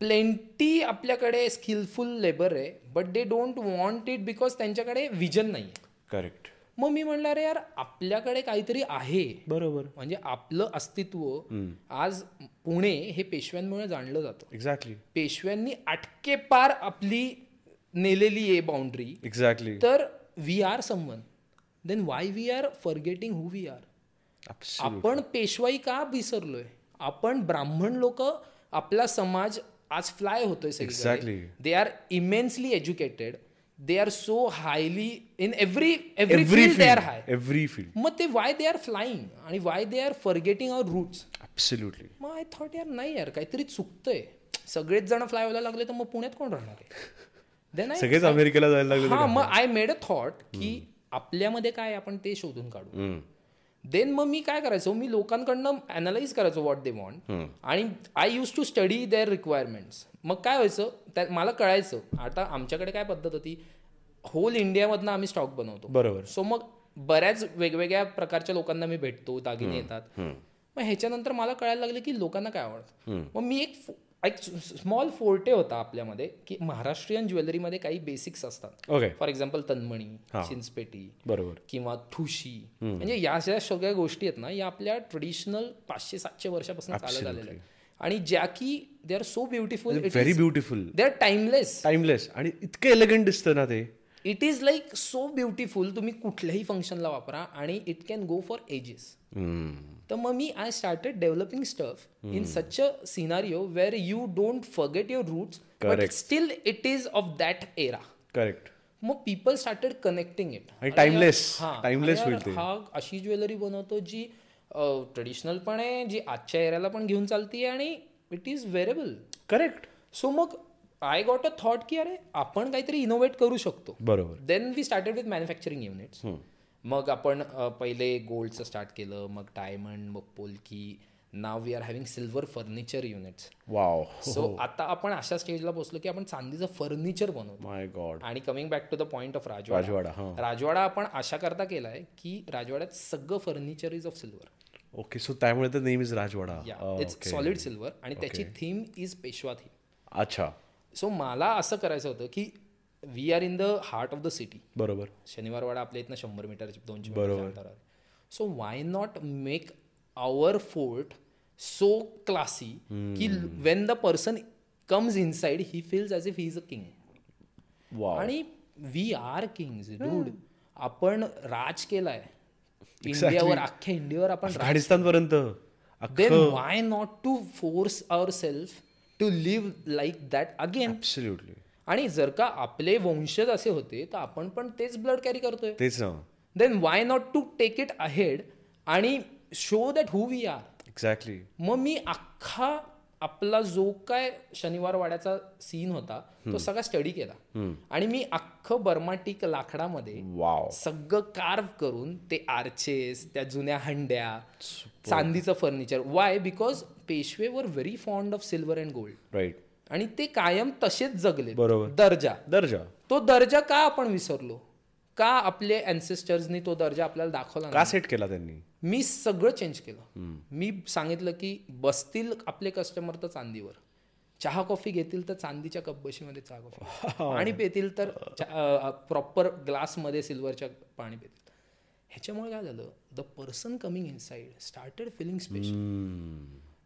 [SPEAKER 3] प्लेंटी आपल्याकडे स्किलफुल लेबर आहे but they don't want it because त्यांच्याकडे विजन नाही
[SPEAKER 2] करेक्ट
[SPEAKER 3] मग मी म्हणलं अरे यार आपल्याकडे काहीतरी आहे.
[SPEAKER 2] बरोबर.
[SPEAKER 3] म्हणजे आपलं अस्तित्व आज पुणे हे पेशव्यांमुळे जाणलं जातं.
[SPEAKER 2] एक्झॅक्टली
[SPEAKER 3] पेशव्यांनी अटके पार आपली नेलेली आहे बाउंड्री
[SPEAKER 2] एक्झॅक्टली
[SPEAKER 3] तर we are someone then why we are forgetting who we are आपण पेशवाई का विसरलोय? आपण ब्राह्मण लोक आपला समाज आज फ्लाय होतोय
[SPEAKER 2] Exactly.
[SPEAKER 3] They are immensely educated they are so highly in every every they are high
[SPEAKER 2] every field
[SPEAKER 3] मग ते वाय दे आर फ्लाईंग आणि why they are forgetting our roots
[SPEAKER 2] absolutely
[SPEAKER 3] मग आय थॉट यार नाही यार काहीतरी चुकतंय. सगळेच जण फ्लाय व्हायला लागले तर मग पुण्यात कोण राहणार आहे? देन
[SPEAKER 2] सगळेच अमेरिकेला जायला लागले
[SPEAKER 3] हा मग आय मेड अ थॉट की आपल्यामध्ये काय आपण ते शोधून काढू. देन मग मी काय करायचो? मी लोकांकडनं अनालाइज करायचो व्हॉट दे वॉन्ट आणि I use to study their requirements मग काय व्हायचं? त्यात मला कळायचं. आता आमच्याकडे काय पद्धत होती? होल इंडियामधनं आम्ही स्टॉक बनवतो.
[SPEAKER 2] बरोबर.
[SPEAKER 3] सो मग बऱ्याच वेगवेगळ्या प्रकारच्या लोकांना मी भेटतो दागिने येतात. मग ह्याच्यानंतर मला कळायला लागलं की लोकांना काय आवडतं? मग मी एक एक स्मॉल फोर्टे होता आपल्यामध्ये की महाराष्ट्रीयन ज्वेलरीमध्ये काही बेसिक्स असतात.
[SPEAKER 2] ओके
[SPEAKER 3] फॉर एक्झाम्पल तन्मणी चिंचपेटी
[SPEAKER 2] बरोबर.
[SPEAKER 3] किंवा ठुशी म्हणजे या ज्या सगळ्या गोष्टी आहेत ना या आपल्या ट्रेडिशनल पाचशे सातशे वर्षापासून चालत आलेल्या आहेत. आणि ज्या की they are so beautiful
[SPEAKER 2] very beautiful
[SPEAKER 3] they are timeless
[SPEAKER 2] timeless आणि इतकं एलिगंट दिसतं ना ते.
[SPEAKER 3] It is like so beautiful तुम्ही कुठल्याही फंक्शनला वापरा आणि it can go for ages तर मग मी I started developing stuff in such a scenario where you don't forget your roots but. Still it is of that era
[SPEAKER 2] correct
[SPEAKER 3] मग people started connecting it
[SPEAKER 2] आणि timeless, timeless होईल ते.
[SPEAKER 3] हा अशी jewellery बनवतो जी traditional पण आहे जी आजच्या एरियाला पण घेऊन चालते आणि it is wearable
[SPEAKER 2] correct
[SPEAKER 3] so मग आय गॉट अ थॉट की अरे आपण काहीतरी इनोव्हेट करू शकतो.
[SPEAKER 2] बरोबर.
[SPEAKER 3] Then we started with manufacturing units मग आपण पहिले गोल्डचं स्टार्ट केलं मग डायमंड मग polki. Now we are having silver furniture units
[SPEAKER 2] wow
[SPEAKER 3] so आता आपण अशा स्टेजला पोहोचलो की आपण चांदीचं फर्निचर बनवतो.
[SPEAKER 2] माय गॉड
[SPEAKER 3] आणि coming back to the point of Rajwada
[SPEAKER 2] Rajwada
[SPEAKER 3] आपण अशा करता केलाय की राजवाड्यात सगळं furniture is of silver
[SPEAKER 2] okay so त्यामुळे तर नेहमीच राजवाडा
[SPEAKER 3] इट्स सॉलिड सिल्वर आणि त्याची थीम इज पेशवा थीम
[SPEAKER 2] अच्छा.
[SPEAKER 3] सो मला असं करायचं होतं की we are in the heart of the city
[SPEAKER 2] बरोबर.
[SPEAKER 3] शनिवारवाडा आपल्या इथनं शंभर मीटर दोनशे अंतरावर. So why not make our fort so classy की when the person comes inside he feels as if he is a king and we are kings dude आपण राज केलाय. इंडियावर अख्ख्या इंडियावर आपण
[SPEAKER 2] अफगाणिस्तान पर्यंत
[SPEAKER 3] then why not to force our self to live like that again
[SPEAKER 2] absolutely
[SPEAKER 3] आणि जर का आपले वंशज असे होते तर आपण पण तेच ब्लड कॅरी करतोय.
[SPEAKER 2] तेच
[SPEAKER 3] then why not to take it ahead and show that who we are
[SPEAKER 2] exactly
[SPEAKER 3] मग मी अख्खा आपला जो काय शनिवार वाड्याचा सीन होता तो सगळा स्टडी केला. आणि मी अख्खं बर्माटिक लाकडामध्ये सगळं कार्व करून ते आर्चेस त्या जुन्या हंड्या चांदीचं furniture why because Peshwe were very fond of silver and gold
[SPEAKER 2] right
[SPEAKER 3] आणि ते कायम तसेच जगले
[SPEAKER 2] बरोबर.
[SPEAKER 3] दर्जा.
[SPEAKER 2] दर्जा.
[SPEAKER 3] तो दर्जा का आपण विसरलो? का आपले अँसेस्टर्सनी तो दर्जा आपल्याला दाखवला
[SPEAKER 2] का? सेट केला त्यांनी?
[SPEAKER 3] मी सगळं चेंज केलं. मी सांगितलं की बसतील आपले कस्टमर तर चांदीवर. चहा कॉफी घेतील तर चांदीच्या कपबशीमध्ये चहा कॉफी पाणी पितील तर प्रॉपर ग्लासमध्ये सिल्वरच्या पाणी पितील. ह्याच्यामुळे काय झालं? The person coming inside started feeling special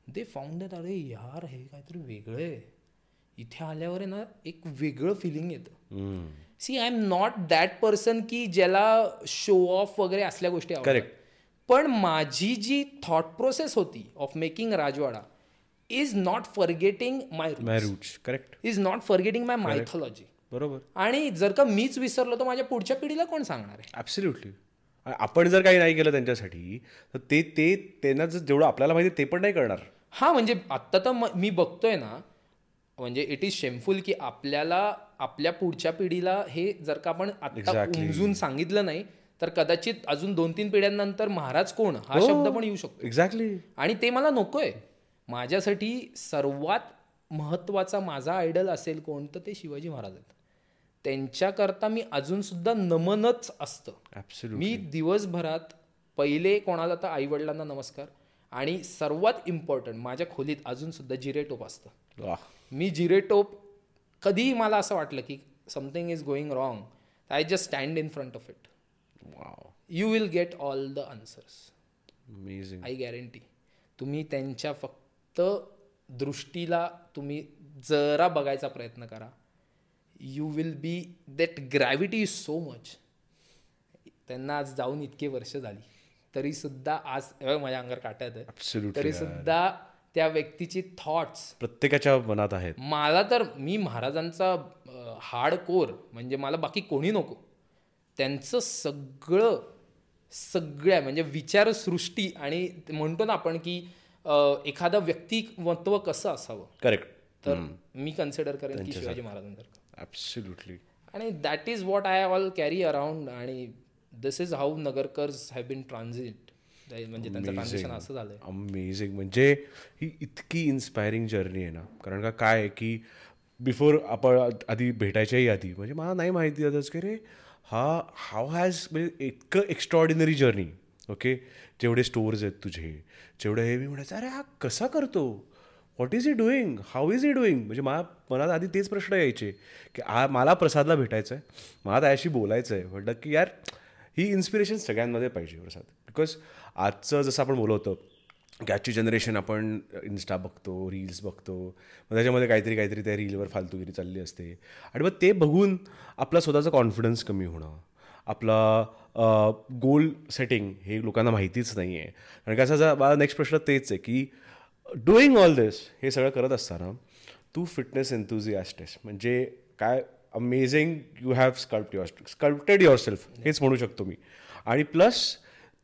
[SPEAKER 3] they found that अरे यार हे काहीतरी वेगळं आहे. इथे आल्यावर आहे ना एक वेगळं फिलिंग येतं. See I am not that person की ज्याला शो ऑफ वगैरे असल्या गोष्टी
[SPEAKER 2] Correct.
[SPEAKER 3] पण माझी जी थॉट प्रोसेस होती of making Rajwada is not forgetting my
[SPEAKER 2] my roots correct
[SPEAKER 3] is not forgetting my mythology
[SPEAKER 2] बरोबर.
[SPEAKER 3] आणि जर का मीच विसरलो तर माझ्या पुढच्या पिढीला कोण सांगणार आहे?
[SPEAKER 2] ॲब्सल्युटली आपण जर काही नाही केलं त्यांच्यासाठी तर ते ते त्यांना जर जेवढं आपल्याला माहिती ते पण नाही करणार.
[SPEAKER 3] हा म्हणजे आत्ता तर म- मी बघतोय ना म्हणजे इट इज शेमफुल की आपल्याला आपल्या पुढच्या पिढीला हे जर का आपण आता
[SPEAKER 2] Exactly.
[SPEAKER 3] उमजून सांगितलं नाही तर कदाचित अजून दोन तीन पिढ्यांनंतर महाराज कोण? हा
[SPEAKER 2] हो.
[SPEAKER 3] शब्द पण येऊ शकतो.
[SPEAKER 2] एक्झॅक्टली
[SPEAKER 3] आणि ते मला नकोय. माझ्यासाठी सर्वात महत्त्वाचा माझा आयडल असेल कोण तर ते शिवाजी महाराज आहेत. त्यांच्याकरता मी अजून सुद्धा नमनच असतं. मी दिवसभरात पहिले कोणाला तर आईवडिलांना नमस्कार आणि सर्वात इम्पॉर्टंट माझ्या खोलीत अजून सुद्धा जिरे टोप असतं.
[SPEAKER 2] वा
[SPEAKER 3] मी जिरे टोप कधीही मला असं वाटलं की something is going wrong I just stand in front of it you will get all the answers I guarantee तुम्ही त्यांच्या फक्त दृष्टीला तुम्ही जरा बघायचा प्रयत्न करा. You will be that gravity is so much त्यांना आज जाऊन इतके वर्ष झाली. तरी सुद्धा आज माझ्या अंगावर काट्यात आहे तरी सुद्धा त्या व्यक्तीची थॉट्स
[SPEAKER 2] प्रत्येकाच्या मनात आहेत.
[SPEAKER 3] मला तर मी महाराजांचा हार्ड कोर म्हणजे मला बाकी कोणी नको. त्यांचं सगळं सगळ्या म्हणजे विचारसृष्टी आणि म्हणतो ना आपण की एखादं व्यक्तिमत्व कसं असावं?
[SPEAKER 2] करेक्ट
[SPEAKER 3] तर मी कन्सिडर करेन की शिवाजी महाराजांसारखं.
[SPEAKER 2] ॲब्सल्युटली
[SPEAKER 3] आणि that is what I all carry around आणि this is how Nagarkars have been transit म्हणजे त्यांचं असं झालंय.
[SPEAKER 2] अमेझिंग म्हणजे ही इतकी इन्स्पायरिंग जर्नी आहे ना. कारण का काय आहे की बिफोर आपण आधी भेटायच्याही आधी म्हणजे मला नाही माहिती होतंच की रे हा हाव हॅज म्हणजे इतकं एक्स्ट्रॉर्डिनरी जर्नी ओके जेवढे स्टोअर्स आहेत तुझे जेवढे हे मी म्हणायचं अरे हा कसा करतो? What is he doing how is he doing म्हणजे मला मनात आधी तेच प्रश्न यायचे की आ मला प्रसादला भेटायचं आहे मला त्याशी बोलायचं आहे म्हटलं की यार ही इन्स्पिरेशन सगळ्यांमध्ये पाहिजे प्रसाद. बिकॉज आजचं जसं आपण बोलवतो की आजची जनरेशन आपण इन्स्टा बघतो रील्स बघतो मग त्याच्यामध्ये काहीतरी काहीतरी त्या रीलवर फालतूगिरी चालली असते. आणि मग ते बघून आपला स्वतःचा कॉन्फिडन्स कमी होणं आपला गोल सेटिंग हे लोकांना माहितीच नाही आहे कारण कसं जर मला नेक्स्ट प्रश्न तेच आहे की डुईंग ऑल दिस हे सगळं करत असताना तू फिटनेस एन्थुझियास्ट आहेस. म्हणजे काय amazing you have sculpt your sculpted your self हेच म्हणू शकतो मी. आणि प्लस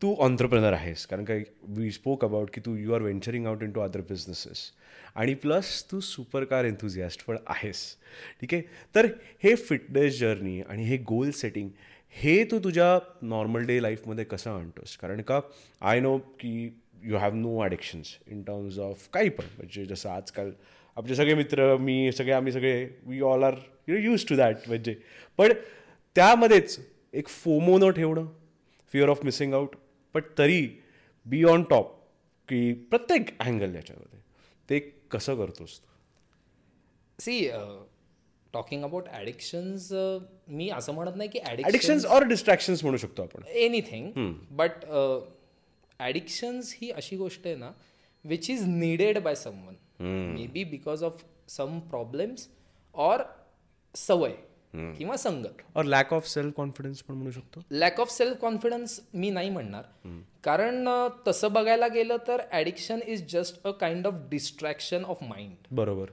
[SPEAKER 2] तू ऑन्टरप्रेनर आहेस. कारण काय वी स्पोक अबाउट की तू you are venturing out into other businesses आणि प्लस तू सुपर कार एन्थुझियास्ट पण आहेस. ठीक आहे? तर हे फिटनेस जर्नी आणि हे गोल सेटिंग हे तू तुझ्या नॉर्मल डे लाईफमध्ये कसं आणतोस? कारण का आय नो की you have no addictions in terms of काही पण. म्हणजे जसं आजकाल आपले सगळे मित्र मी सगळे आम्ही सगळे we all are you use to that म्हणजे. पण त्यामध्येच एक फोमो न ठेवणं fear of missing out but तरी बी ऑन टॉप की प्रत्येक अँगल याच्यामध्ये ते कसं करतोस तू?
[SPEAKER 3] सी टॉकिंग अबाउट ॲडिक्शन्स मी असं म्हणत नाही की ॲडिक्शन
[SPEAKER 2] ॲडिक्शन्स ऑर डिस्ट्रॅक्शन्स म्हणू शकतो आपण.
[SPEAKER 3] एनिथिंग बट ॲडिक्शन्स ही अशी गोष्ट आहे ना which is needed by someone maybe because of some problems or सवय किंवा संगत.
[SPEAKER 2] और लॅक ऑफ सेल्फ कॉन्फिडन्स पण म्हणू शकतो.
[SPEAKER 3] लॅक ऑफ सेल्फ कॉन्फिडन्स मी नाही म्हणणार. कारण अ, तसं बघायला गेलं तर addiction is just a kind of distraction of mind
[SPEAKER 2] बरोबर.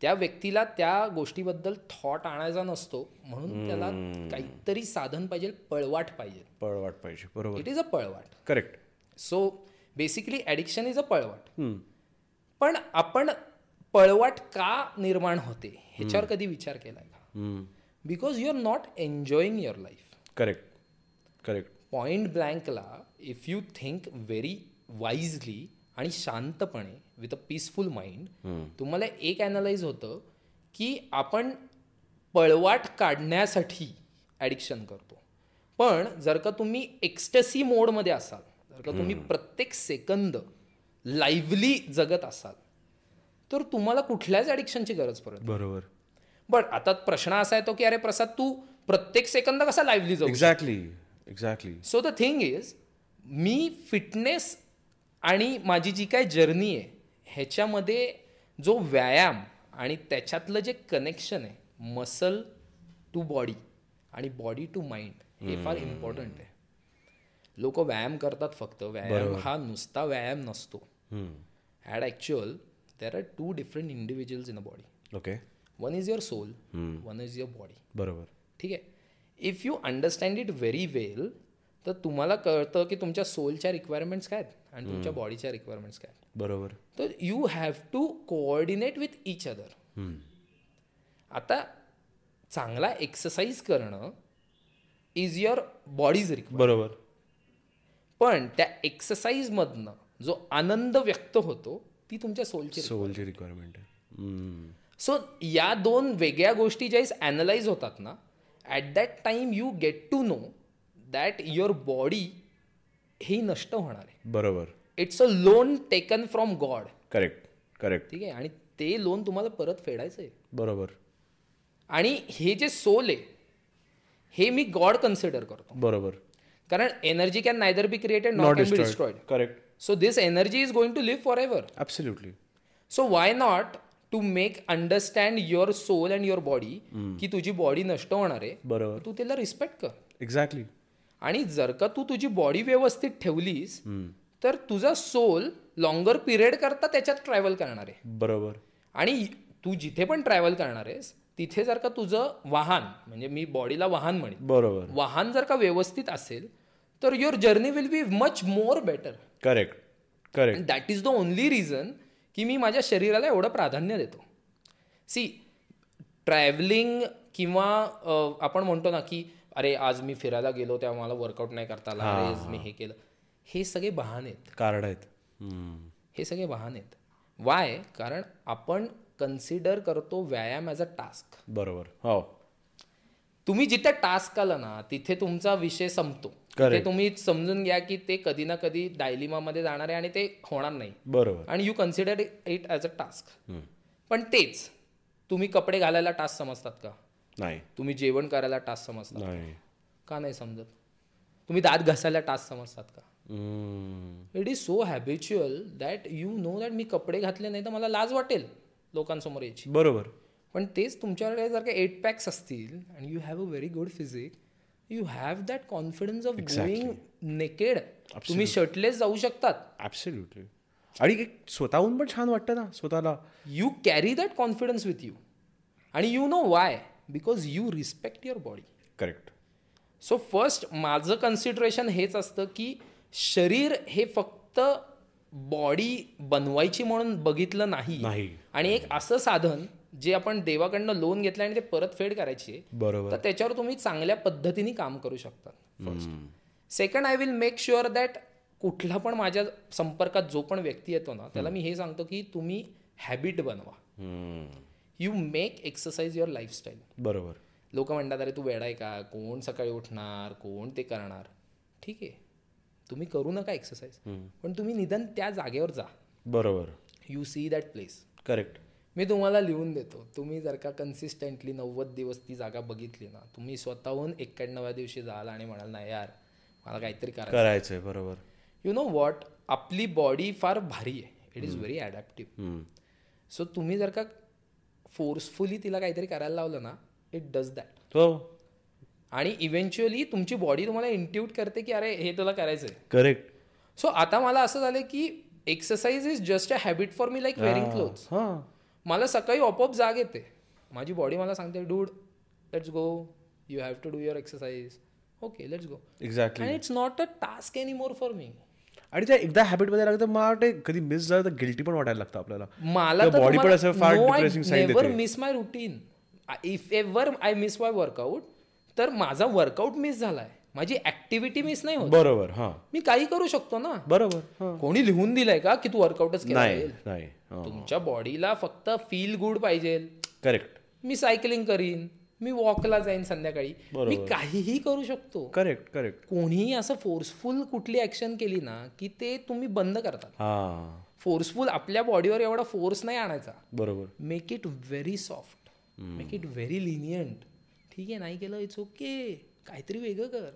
[SPEAKER 3] त्या व्यक्तीला त्या गोष्टीबद्दल थॉट आणायचा नसतो. म्हणून त्याला काहीतरी साधन पाहिजे पळवाट पाहिजे.
[SPEAKER 2] पळवाट पाहिजे बरोबर.
[SPEAKER 3] It is a पळवाट.
[SPEAKER 2] Correct
[SPEAKER 3] so basically addiction is a पळवाट. पण आपण पळवाट का निर्माण होते? ह्याच्यावर कधी विचार केलाय का? Because you are not enjoying your life
[SPEAKER 2] correct correct
[SPEAKER 3] point ब्लँकला if you think very wisely आणि शांतपणे विथ अ पीसफुल माइंड तुम्हाला एक अॅनलाइज होतं की आपण पळवाट काढण्यासाठी ॲडिक्शन करतो. पण जर का तुम्ही एक्स्टसी मोडमध्ये असाल जर का तुम्ही प्रत्येक सेकंद लाईव्हली जगत असाल तर तुम्हाला कुठल्याच ॲडिक्शनची गरज पडत.
[SPEAKER 2] बरोबर.
[SPEAKER 3] बट आता प्रश्न असा येतो की अरे प्रसाद तू प्रत्येक सेकंद कसा लाईव्हली जगू
[SPEAKER 2] exactly exactly
[SPEAKER 3] so the thing is me fitness आणि माझी जी काय जर्नी आहे ह्याच्यामध्ये जो व्यायाम आणि त्याच्यातलं जे कनेक्शन आहे muscle to body and body to mind हे फार इम्पॉर्टंट आहे. लोक व्यायाम करतात फक्त व्यायाम हा नुसता व्यायाम नसतो. At actual there are two different individuals in a body
[SPEAKER 2] okay
[SPEAKER 3] one is your soul one is your body
[SPEAKER 2] बरोबर.
[SPEAKER 3] ठीक आहे? If you understand it very well तर तुम्हाला कळतं की तुमच्या सोलच्या रिक्वायरमेंट्स काय आहेत आणि तुमच्या बॉडीच्या रिक्वायरमेंट्स काय आहेत.
[SPEAKER 2] बरोबर.
[SPEAKER 3] तर you have to coordinate with each other आता चांगला एक्सरसाइज करणं इज युअर बॉडीज रिक्वायर
[SPEAKER 2] बरोबर.
[SPEAKER 3] पण त्या एक्सरसाइजमधनं जो आनंद व्यक्त होतो ती तुमच्या सोलची
[SPEAKER 2] सोलची रिक्वायरमेंट आहे.
[SPEAKER 3] सो या दोन वेगळ्या गोष्टी ज्यावेळेस ॲनलाइज होतात ना at that time you get to know that your body ही नष्ट होणार आहे.
[SPEAKER 2] बरोबर.
[SPEAKER 3] It's a loan taken from god
[SPEAKER 2] correct correct
[SPEAKER 3] ठीक आहे? आणि ते लोन तुम्हाला परत फेडायचं आहे
[SPEAKER 2] बरोबर.
[SPEAKER 3] आणि हे जे सोल आहे हे मी गॉड कन्सिडर करतो.
[SPEAKER 2] बरोबर.
[SPEAKER 3] कारण energy can neither be created
[SPEAKER 2] not
[SPEAKER 3] be
[SPEAKER 2] destroyed correct
[SPEAKER 3] so this energy is going to live forever
[SPEAKER 2] absolutely
[SPEAKER 3] so why not to make understand your soul and your body की तुझी body नष्ट होणार आहे
[SPEAKER 2] बरोबर.
[SPEAKER 3] तू त्याला रिस्पेक्ट कर.
[SPEAKER 2] Exactly
[SPEAKER 3] आणि जर का तू तुझी बॉडी व्यवस्थित ठेवलीस तर तुझा सोल लॉंगर पिरियड करता त्याच्यात ट्रॅव्हल करणार आहे.
[SPEAKER 2] बरोबर.
[SPEAKER 3] आणि तू जिथे पण ट्रॅव्हल करणार आहेस तिथे जर का तुझं वाहन म्हणजे मी बॉडीला वाहन म्हणेन
[SPEAKER 2] बरोबर.
[SPEAKER 3] वाहन जर का व्यवस्थित असेल तर your journey will be much more better
[SPEAKER 2] correct correct
[SPEAKER 3] that is the only reason की मी माझ्या शरीराला एवढं प्राधान्य देतो. सी ट्रॅव्हलिंग किंवा आपण म्हणतो ना की अरे आज मी फिरायला गेलो तेव्हा मला वर्कआउट नाही करता आला. अरे मी हे केलं. हे सगळे बहाणे आहेत.
[SPEAKER 2] कार्ड आहेत.
[SPEAKER 3] हे सगळे बहाणे आहेत. वाय कारण आपण कन्सिडर करतो व्यायाम ॲज अ टास्क
[SPEAKER 2] बरोबर. हो.
[SPEAKER 3] तुम्ही जिथे टास्क आला ना तिथे तुमचा विषय संपतो. ते तुम्ही समजून घ्या की ते कधी ना कधी डायलिमामध्ये जाणार आहे आणि ते होणार नाही.
[SPEAKER 2] बरोबर.
[SPEAKER 3] आणि you consider it as a task पण तेच तुम्ही कपडे घालायला टास्क समजतात का?
[SPEAKER 2] नाही.
[SPEAKER 3] तुम्ही जेवण करायला टास्क समजतात
[SPEAKER 2] नाही.
[SPEAKER 3] का नाही समजत? तुम्ही दात घासायला टास्क समजतात का. It is so habitual that you know that मी कपडे घातले नाही तर मला लाज वाटेल लोकांसमोर यायची.
[SPEAKER 2] बरोबर.
[SPEAKER 3] पण तेच तुमच्याकडे जर का एट पॅक्स असतील आणि you have a very good physique you have that confidence of going naked तुम्ही शर्टलेस जाऊ शकतात.
[SPEAKER 2] ॲब्सल्युटली आणि एक स्वतःहून पण छान वाटतं ना स्वतःला.
[SPEAKER 3] You carry that confidence with you आणि you know why because you respect your body
[SPEAKER 2] correct
[SPEAKER 3] so first माझं कन्सिडरेशन हेच असतं की शरीर हे फक्त बॉडी बनवायची म्हणून बघितलं नाही.
[SPEAKER 2] नाही.
[SPEAKER 3] आणि एक असं साधन जे आपण देवाकडनं लोन घेतलं आणि ते परत फेड करायची आहे,
[SPEAKER 2] बरोबर.
[SPEAKER 3] तर त्याच्यावर तुम्ही चांगल्या पद्धतीने काम करू शकता. First second I will make sure that कुठला पण माझ्या संपर्कात जो पण व्यक्ती येतो ना त्याला मी हे सांगतो की तुम्ही हॅबिट बनवा.
[SPEAKER 2] हम्म.
[SPEAKER 3] You make exercise your lifestyle
[SPEAKER 2] बरोबर.
[SPEAKER 3] लोक म्हणतात अरे तू वेडा आहे का? कोण सकाळी उठणार? कोण ते करणार? ठीक आहे. तुम्ही करू नका एक्सरसाइज पण तुम्ही निदान त्या जागेवर जा.
[SPEAKER 2] बरोबर.
[SPEAKER 3] You see that place
[SPEAKER 2] correct
[SPEAKER 3] मी तुम्हाला लिहून देतो. तुम्ही जर का कन्सिस्टंटली नव्वद दिवस ती जागा बघितली ना तुम्ही स्वतःहून एक्क्याण्णव्या दिवशी जाल आणि म्हणाल नाही यार मला काहीतरी करायचं
[SPEAKER 2] करायचंय बरोबर.
[SPEAKER 3] यु नो वॉट आपली बॉडी फार भारी आहे. It is very adaptive. So तुम्ही जर का फोर्सफुली तिला काहीतरी करायला लावलं ना इट डज दॅट
[SPEAKER 2] हो.
[SPEAKER 3] आणि इव्हेंच्युअली तुमची बॉडी तुम्हाला इंट्यूट करते की अरे हे तुला करायचं आहे
[SPEAKER 2] करेक्ट
[SPEAKER 3] सो आता मला असं झालं की exercise is just a habit for me like wearing clothes
[SPEAKER 2] हां.
[SPEAKER 3] मला सकाळी ऑपअप जाग येते. माझी बॉडी मला सांगते dude let's go you have to do your exercise okay let's go
[SPEAKER 2] exactly
[SPEAKER 3] and it's not a task any more for me
[SPEAKER 2] आणि त्या एकदा हॅबिटमध्ये लागतं मला वाटते कधी मिस झालं तर गिल्टी पण वाटायला लागतं आपल्याला.
[SPEAKER 3] मला
[SPEAKER 2] बॉडी पण असं फार depressing side
[SPEAKER 3] never miss my routine if ever I miss my workout तर माझा वर्कआउट मिस झालाय. माझी ऍक्टिव्हिटी मिस नाही होत.
[SPEAKER 2] बरोबर हा.
[SPEAKER 3] मी काही करू शकतो ना.
[SPEAKER 2] बरोबर हा.
[SPEAKER 3] कोणी लिहून दिलंय का की तू वर्कआउटच केलं?
[SPEAKER 2] नाही.
[SPEAKER 3] तुमच्या बॉडीला फक्त फील गुड पाहिजे.
[SPEAKER 2] करेक्ट
[SPEAKER 3] मी सायकलिंग करीन मी वॉकला जाईन संध्याकाळी. मी काहीही करू शकतो.
[SPEAKER 2] करेक्ट करेक्ट
[SPEAKER 3] कोणीही असं फोर्सफुल कुठली ऍक्शन केली ना की ते तुम्ही बंद करतात.
[SPEAKER 2] हा.
[SPEAKER 3] फोर्सफुल आपल्या बॉडीवर एवढा फोर्स नाही आणायचा.
[SPEAKER 2] बरोबर.
[SPEAKER 3] Make it very soft make it very lenient ठीक आहे नाही केलं इट्स ओके काहीतरी वेगळं कर.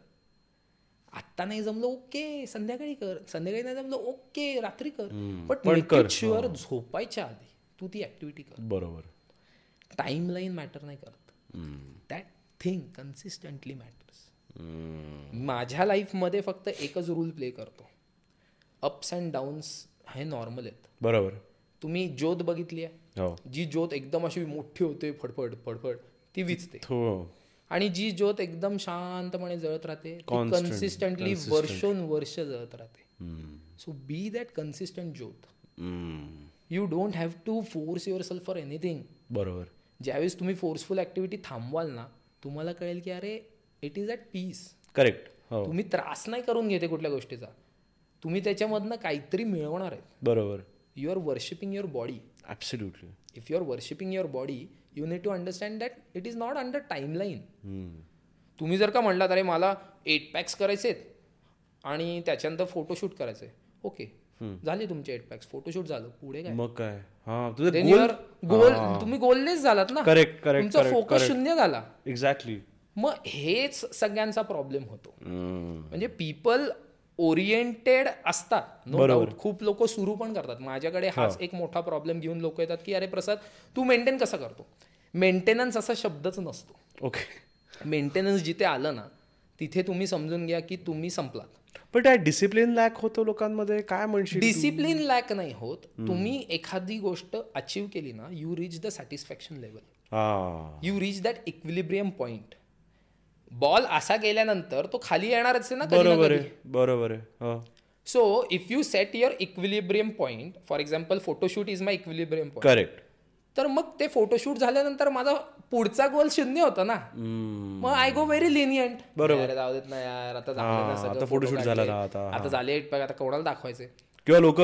[SPEAKER 3] आत्ता नाही जमलं ओके संध्याकाळी कर. संध्याकाळी नाही जमलं ओके रात्री कर. इट शुअर झोपायच्या आधी तू ती ऍक्टिव्हिटी कर.
[SPEAKER 2] बरोबर.
[SPEAKER 3] टाइम लाईन मॅटर नाही करत. दॅट थिंग कन्सिस्टंटली मॅटर्स माझ्या लाईफमध्ये फक्त एकच रूल प्ले करतो. अप्स अँड डाऊन्स हे नॉर्मल आहेत.
[SPEAKER 2] बरोबर.
[SPEAKER 3] तुम्ही ज्योत बघितली आहे?
[SPEAKER 2] हो.
[SPEAKER 3] जी ज्योत एकदम अशी मोठी होते फडफड फडफड ती विचते
[SPEAKER 2] हो
[SPEAKER 3] आणि जी ज्योत एकदम शांतपणे जळत राहते कन्सिस्टंटली वर्षोनवर्ष जळत राहते. सो बी दॅट कन्सिस्टंट ज्योत. You don't have to force yourself for anything
[SPEAKER 2] बरोबर.
[SPEAKER 3] ज्यावेळेस तुम्ही फोर्सफुल ऍक्टिव्हिटी थांबवाल ना तुम्हाला कळेल की अरे it is at peace
[SPEAKER 2] correct
[SPEAKER 3] तुम्ही त्रास नाही करून घेते कुठल्या गोष्टीचा. तुम्ही त्याच्यामधनं काहीतरी मिळवणार आहेत.
[SPEAKER 2] बरोबर.
[SPEAKER 3] You are worshipping your body
[SPEAKER 2] absolutely
[SPEAKER 3] if you are worshipping your body you need to understand that it is not under timeline तुम्ही जर का म्हणलात अरे मला एट पॅक्स करायचे आणि त्याच्यानंतर फोटोशूट करायचंय. ओके झाले तुमचे एट पॅक्स फोटोशूट झालं. पुढे काय?
[SPEAKER 2] मग काय?
[SPEAKER 3] you गोल तुम्ही गोललेस झालात ना.
[SPEAKER 2] Correct, correct,
[SPEAKER 3] तुमचा फोकस. शून्य झाला.
[SPEAKER 2] एक्झॅक्टली
[SPEAKER 3] मग हेच सगळ्यांचा प्रॉब्लेम होतो. म्हणजे पीपल ओरिएंटेड असतात. नो डाऊट खूप लोक सुरू पण करतात. माझ्याकडे हाच एक मोठा प्रॉब्लेम घेऊन लोक येतात की अरे प्रसाद तू मेंटेन कसा करतो? मेंटेनन्स असा शब्दच नसतो.
[SPEAKER 2] ओके
[SPEAKER 3] मेंटेनन्स जिथे आलं ना तिथे तुम्ही समजून घ्या की तुम्ही संपलात.
[SPEAKER 2] पण त्या डिसिप्लिन लॅक होतो लोकांमध्ये काय म्हणशील
[SPEAKER 3] डिसिप्लिन लॅक नाही होत. तुम्ही एखादी गोष्ट अचीव केली ना you reach the satisfaction level
[SPEAKER 2] हा.
[SPEAKER 3] You reach that equilibrium point ball असा गेल्यानंतर तो खाली येणारच आहे ना
[SPEAKER 2] बरोबर आहे बरोबर आहे
[SPEAKER 3] so if you set your equilibrium point for example photoshoot is my equilibrium point
[SPEAKER 2] correct
[SPEAKER 3] तर मग ते फोटोशूट झाल्यानंतर माझा पुढचा गोल शून्य होता ना. मग आय गो व्हेरी लिनियंट बरोबर. जाऊ देत ना यार आता
[SPEAKER 2] photoshoot झाला आता,
[SPEAKER 3] झाले बघ आता कोणाला दाखवायचे
[SPEAKER 2] किंवा लोक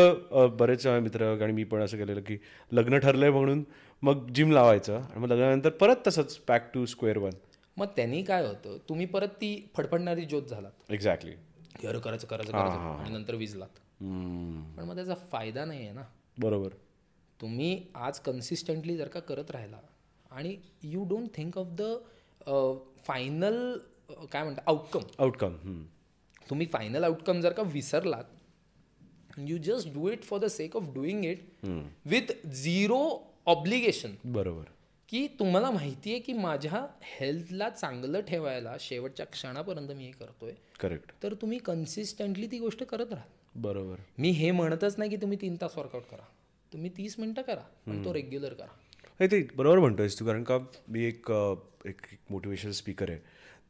[SPEAKER 2] बरेच मित्र आणि मी पण असं केलेलं की लग्न ठरलंय म्हणून मग जिम लावायचं आणि मग लग्नानंतर परत तसंच पॅक टू स्क्वेअर वन
[SPEAKER 3] मग त्यांनी काय होतं तुम्ही परत ती फडफडणारी ज्योत झालात.
[SPEAKER 2] एक्झॅक्टली
[SPEAKER 3] की अरे करायचं करायचं करायचं आणि नंतर विजलात. पण मग त्याचा फायदा नाही आहे ना.
[SPEAKER 2] बरोबर.
[SPEAKER 3] तुम्ही आज कन्सिस्टंटली जर का करत राहिला आणि you don't think of the final काय म्हणतात आउटकम
[SPEAKER 2] आउटकम
[SPEAKER 3] तुम्ही फायनल आउटकम जर का विसरलात you just do it for the sake of doing it with zero obligation
[SPEAKER 2] बरोबर.
[SPEAKER 3] की तुम्हाला माहिती आहे की माझ्या हेल्थला चांगलं ठेवायला शेवटच्या क्षणापर्यंत मी हे करतोय.
[SPEAKER 2] करेक्ट
[SPEAKER 3] तर तुम्ही कन्सिस्टंटली ती गोष्ट करत राहा.
[SPEAKER 2] बरोबर.
[SPEAKER 3] मी हे म्हणतच नाही की तुम्ही तीन तास वर्कआउट करा. तुम्ही तीस मिनिटं करा पण तो रेग्युलर करा.
[SPEAKER 2] हे ते बरोबर म्हणतोयस तू कारण का मी एक एक मोटिवेशनल स्पीकर आहे.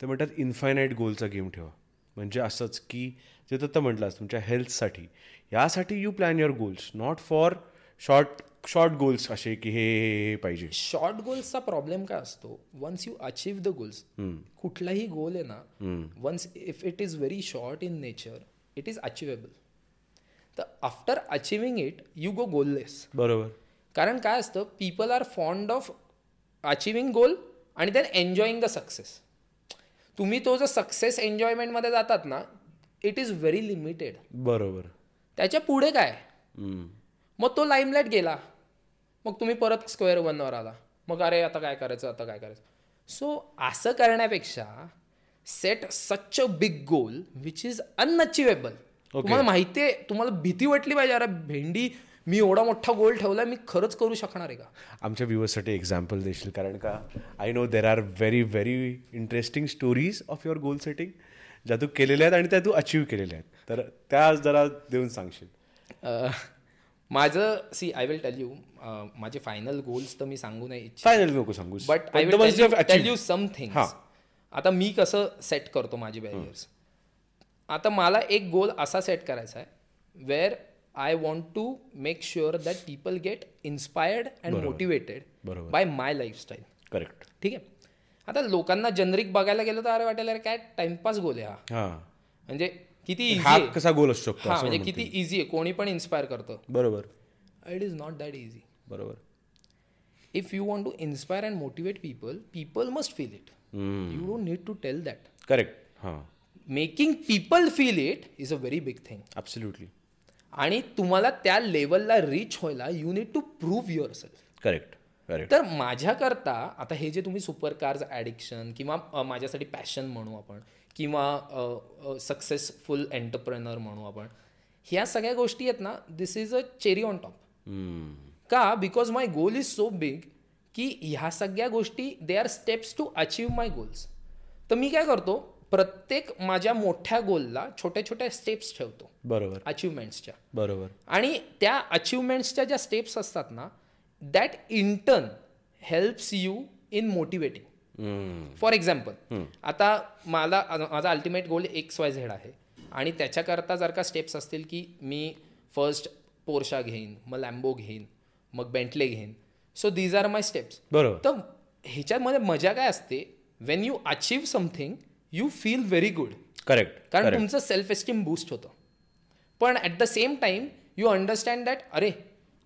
[SPEAKER 2] ते म्हणतात इन्फायनाईट गोलचा गेम ठेवा. म्हणजे असंच की जे तर म्हटलास तुमच्या हेल्थसाठी यासाठी you plan your goals not for short short goals असे की हे पाहिजे.
[SPEAKER 3] शॉर्ट गोल्सचा प्रॉब्लेम काय असतो? Once you achieve the goals कुठलाही गोल आहे ना once if it is very short in nature it is achievable तर after achieving it you go goalless
[SPEAKER 2] बरोबर.
[SPEAKER 3] कारण काय असतं? People are fond of achieving goal आणि देन एन्जॉईंग द सक्सेस तुम्ही तो जो सक्सेस एन्जॉयमेंटमध्ये जातात ना इट इज व्हेरी लिमिटेड
[SPEAKER 2] बरोबर.
[SPEAKER 3] त्याच्या पुढे काय. मग तो लाईमलाईट गेला. मग तुम्ही परत स्क्वेअर वनवर आला. मग अरे आता काय करायचं? आता काय करायचं? सो असं करण्यापेक्षा set such a big goal which is unachievable तुम्हाला माहिती आहे तुम्हाला भीती वाटली पाहिजे अरे भेंडी मी एवढा मोठा गोल ठेवला मी खरंच करू शकणार आहे का?
[SPEAKER 2] आमच्या व्ह्युअर्ससाठी एक्झाम्पल देशील कारण का? I know there are very very interesting stories of your goal setting ज्या तू केलेल्या आहेत आणि त्या तू अचीव केलेल्या आहेत. तर त्या जरा देऊन सांगशील.
[SPEAKER 3] माझं see I will tell you माझे फायनल गोल्स तर मी सांगू नाही इच्छित.
[SPEAKER 2] फायनल नको सांगू
[SPEAKER 3] but I will tell you some things आता मी कसं सेट करतो माझे बॅरियर्स आता मला एक गोल असा सेट करायचा आहे where I want to make sure that people get inspired and motivated. By my lifestyle
[SPEAKER 2] correct
[SPEAKER 3] ठीक आहे? आता लोकांना जनरिक बघायला गेलं तर अरे वाटेल अरे काय टाइमपास गोल आहे हां. म्हणजे किती
[SPEAKER 2] हा कसा गोल असू शकतो
[SPEAKER 3] हा म्हणजे. किती इझी आहे. कोणी पण इन्स्पायर करतं.
[SPEAKER 2] बरोबर.
[SPEAKER 3] It is not that easy
[SPEAKER 2] बरोबर.
[SPEAKER 3] If you want to inspire and motivate people people must feel it you don't need to tell that
[SPEAKER 2] correct हां.
[SPEAKER 3] Making people feel it is a very big thing
[SPEAKER 2] absolutely
[SPEAKER 3] आणि तुम्हाला त्या लेवलला reach व्हायला you need to prove yourself
[SPEAKER 2] correct correct
[SPEAKER 3] तर माझ्याकरता आता हे जे तुम्ही सुपर कार्स ॲडिक्शन किंवा माझ्यासाठी पॅशन म्हणू आपण किंवा सक्सेसफुल एंटरप्रेनर म्हणू आपण. ह्या सगळ्या गोष्टी आहेत ना this is a cherry on top का? Because my goal is so big की ह्या सगळ्या गोष्टी they are steps to achieve my goals तर मी काय करतो प्रत्येक माझ्या मोठ्या गोलला छोट्या छोट्या स्टेप्स ठेवतो.
[SPEAKER 2] बरोबर.
[SPEAKER 3] अचिव्हमेंट्सच्या
[SPEAKER 2] बरोबर.
[SPEAKER 3] आणि त्या अचिव्हमेंट्सच्या ज्या स्टेप्स असतात ना that in turn helps you in motivating for example आता मला माझा ultimate goal X Y Z आहे. आणि त्याच्याकरता जर का स्टेप्स असतील की मी फर्स्ट पोर्शा घेईन मग लॅम्बो घेईन मग बेंटले घेईन. So these are my steps
[SPEAKER 2] बरोबर.
[SPEAKER 3] तर ह्याच्यामध्ये मजा काय असते? When you achieve something you feel very good
[SPEAKER 2] correct
[SPEAKER 3] कारण तुमचं सेल्फ एस्टीम बूस्ट होतं. पण at the same time you understand that अरे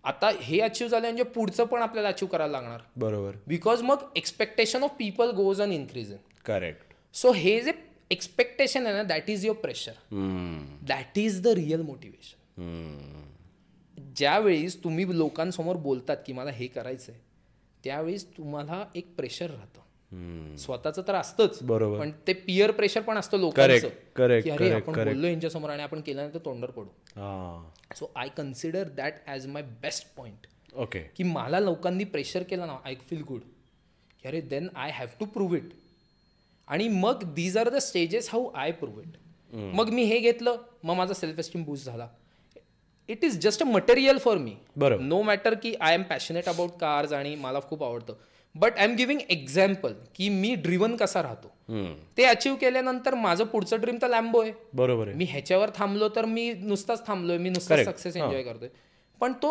[SPEAKER 3] आता हे अचीव झालं म्हणजे पुढचं पण आपल्याला अचीव करायला लागणार.
[SPEAKER 2] बरोबर.
[SPEAKER 3] बिकॉज मग expectation of people goes on increase in
[SPEAKER 2] correct
[SPEAKER 3] so हे जे एक्सपेक्टेशन आहे ना that is your pressure that is the real motivation ज्यावेळीस तुम्ही लोकांसमोर बोलतात की मला हे करायचं आहे त्यावेळेस तुम्हाला एक प्रेशर राहतं. स्वतःचं तर असतंच
[SPEAKER 2] बरोबर.
[SPEAKER 3] पण ते पिअर प्रेशर पण असतं लोकांचं.
[SPEAKER 2] Correct,
[SPEAKER 3] की अरे आपण. बोललो यांच्यासमोर आणि आपण केलं नाही तर तोंडर पडू. So I consider that as my best point
[SPEAKER 2] okay
[SPEAKER 3] की मला लोकांनी प्रेशर केलं ना आय फील गुड की अरे then I have to prove it आणि मग these are the stages how I prove it मग मी हे घेतलं मग माझा सेल्फ एस्टीम बूस्ट झाला. It is just a material for me
[SPEAKER 2] बरोबर.
[SPEAKER 3] नो मॅटर की I am passionate about cars आणि मला खूप आवडतं. But I am giving example की मी ड्रिवन कसा राहतो. ते अचीव केल्यानंतर माझं पुढचं ड्रीम तर लॅम्बो आहे.
[SPEAKER 2] बरोबर आहे.
[SPEAKER 3] मी ह्याच्यावर थांबलो तर मी नुसताच थांबलोय मी नुसताच. सक्सेस एन्जॉय करतोय. पण तो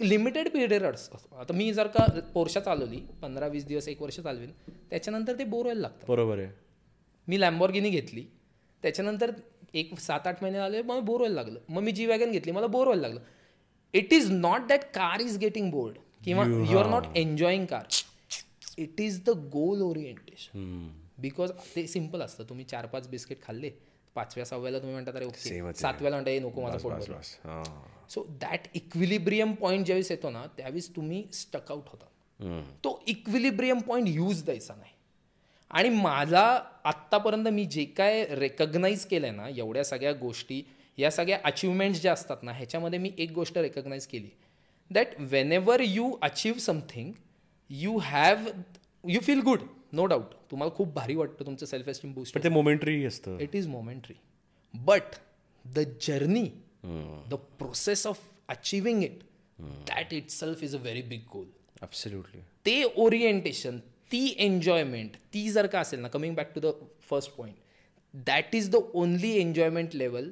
[SPEAKER 3] लिमिटेड पिरियड असतो आता मी जर का पोर्शा चालवली पंधरा वीस दिवस एक वर्ष चालवीन त्याच्यानंतर ते बोर व्हायला लागतं.
[SPEAKER 2] बरोबर आहे.
[SPEAKER 3] मी लॅम्बॉर्गिनी घेतली त्याच्यानंतर एक सात आठ महिने आले मग बोर व्हायला लागलं. मग मी जी वॅगन घेतली मला बोर व्हायला लागलं. It is not that car is getting bored किंवा you are not enjoying car it is the goal orientation because ते सिंपल असतं. तुम्ही चार पाच बिस्किट खाल्ले पाचव्या सहाव्याला तुम्ही म्हणता अरे. सातव्याला म्हणता "ए, नको माझं पोट
[SPEAKER 2] बस
[SPEAKER 3] भरलं."
[SPEAKER 2] बस. हां.
[SPEAKER 3] सो दॅट इक्विलिब्रियम पॉईंट ज्यावेळेस येतो ना त्यावेळेस तुम्ही स्टक आउट होता. तो इक्विलिब्रियम पॉईंट यूज द्यायचा नाही. आणि माझा आत्तापर्यंत मी जे काय रेकग्नाईज केलंय ना एवढ्या सगळ्या गोष्टी या सगळ्या अचिव्हमेंट्स ज्या असतात ना ह्याच्यामध्ये मी एक गोष्ट रेकग्नाईज केली. That whenever you achieve something you have you feel good no doubt तुम्हाला खूप भारी वाटतं तुमचं सेल्फ एस्टीम बूस्ट
[SPEAKER 2] ते मोमेंटरी असतं.
[SPEAKER 3] It is momentary but the journey the process of achieving it that itself is a very big goal
[SPEAKER 2] absolutely
[SPEAKER 3] ते orientation ती enjoyment ती जर का असेल ना coming back to the first point that is the only enjoyment level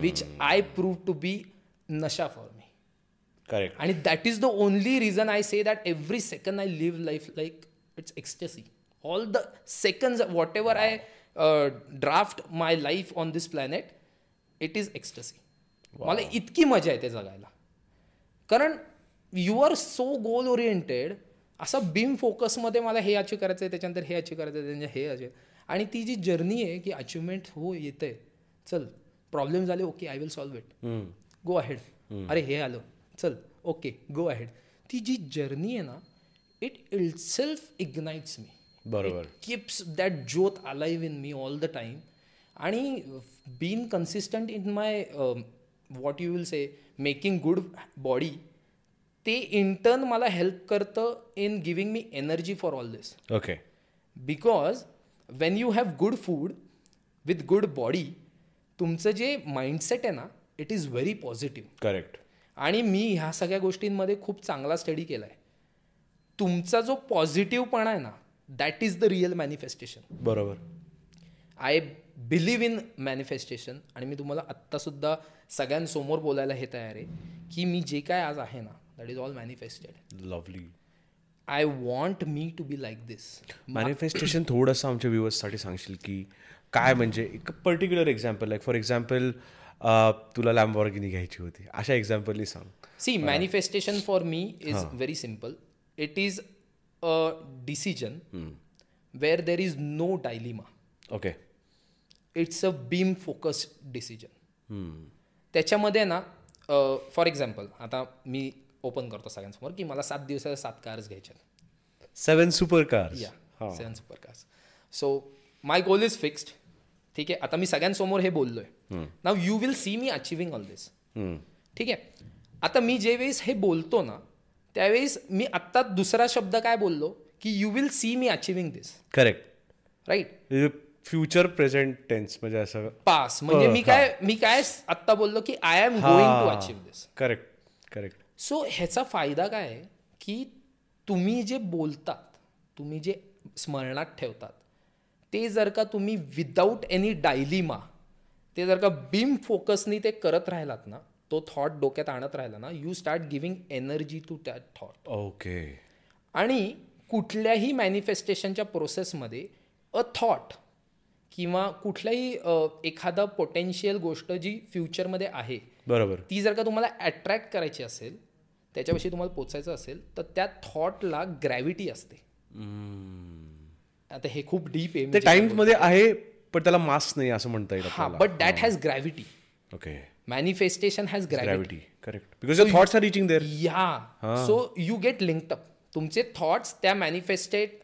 [SPEAKER 3] which I prove to be नशा for
[SPEAKER 2] correct
[SPEAKER 3] आणि that is the only reason I say that every second I live life like it's ecstasy all the second whatever I draft my life on this planet it is ecstasy मला इतकी मजा येते जगायला. कारण you are so goal oriented असं beam फोकसमध्ये मला हे अचीव करायचं आहे त्याच्यानंतर हे अचीव करायचं आहे त्याच्यानंतर हे अचीव आणि ती जी जर्नी आहे की अचिव्हमेंट हो येते चल प्रॉब्लेम झाले okay I will solve it go ahead अरे हे आलं. चल ओके गो अहेड ती जी जर्नी आहे ना it itself ignites me
[SPEAKER 2] बरोबर.
[SPEAKER 3] किप्स दॅट ज्योत alive in me all the time आणि been consistent in my what you will say making good body ते इंटर्न मला हेल्प करतं in giving me energy for all this
[SPEAKER 2] okay
[SPEAKER 3] because when you have good food with good body तुमचं जे mindset आहे ना it is very positive
[SPEAKER 2] correct
[SPEAKER 3] आणि मी ह्या सगळ्या गोष्टींमध्ये खूप चांगला स्टडी केला आहे तुमचा जो पॉझिटिव्हपणा आहे ना that is the real manifestation
[SPEAKER 2] बरोबर.
[SPEAKER 3] आय बिलीव्ह इन मॅनिफेस्टेशन आणि मी तुम्हाला आत्तासुद्धा सगळ्यांसमोर बोलायला हे तयार आहे की मी जे काय आज आहे ना that is all manifested
[SPEAKER 2] lovely
[SPEAKER 3] I want me to be like this
[SPEAKER 2] manifestation थोडंसं आमच्या व्ह्युअर्ससाठी सांगशील की काय म्हणजे एक particular example like for example तुला लॅम्बॉर्गिनी घ्यायची होती. अशा एक्झाम्पलनी सांग.
[SPEAKER 3] See manifestation for me is very simple it is a decision where there is no dilemma
[SPEAKER 2] okay
[SPEAKER 3] it's a beam focused decision त्याच्यामध्ये ना फॉर एक्झाम्पल आता मी ओपन करतो सगळ्यांसमोर की मला सात दिवसाच्या सात कार्स घ्यायच्या
[SPEAKER 2] सेवन सुपर कार
[SPEAKER 3] या seven super cars so my goal is fixed ठीक आहे? आता मी सगळ्यांसमोर हे बोललोय. Now you will see me achieving all this ठीक आहे? आता मी जे वेळेस हे बोलतो ना त्यावेळेस मी आत्ता दुसरा शब्द काय बोललो? की you will see me achieving this
[SPEAKER 2] correct
[SPEAKER 3] right
[SPEAKER 2] future present tense म्हणजे असं.
[SPEAKER 3] पास म्हणजे मी काय मी काय आत्ता बोललो की I am going to achieve this
[SPEAKER 2] correct correct
[SPEAKER 3] so ह्याचा फायदा काय आहे? की तुम्ही जे बोलतात तुम्ही जे स्मरणात ठेवतात ते जर का तुम्ही विदाऊट एनी डायलिमा ते जर का बीम फोकसनी ते करत राहिलात ना तो थॉट डोक्यात आणत राहिला ना you start giving energy to that thought
[SPEAKER 2] okay
[SPEAKER 3] आणि कुठल्याही मॅनिफेस्टेशनच्या प्रोसेसमध्ये अ थॉट किंवा कुठल्याही एखादा पोटेन्शियल गोष्ट जी फ्युचरमध्ये आहे
[SPEAKER 2] बरोबर.
[SPEAKER 3] ती जर का तुम्हाला अट्रॅक्ट करायची असेल त्याच्याविषयी तुम्हाला पोचायचं असेल तर त्या थॉटला ग्रॅव्हिटी असते. आता हे खूप डीप आहे
[SPEAKER 2] ते टाइम्समध्ये आहे पण त्याला मास नाही असं म्हणता येईल
[SPEAKER 3] हा but that has gravity
[SPEAKER 2] okay
[SPEAKER 3] manifestation has gravity
[SPEAKER 2] correct because your thoughts are reaching there
[SPEAKER 3] yeah so you get linked up तुमचे थॉट्स त्या मॅनिफेस्टेड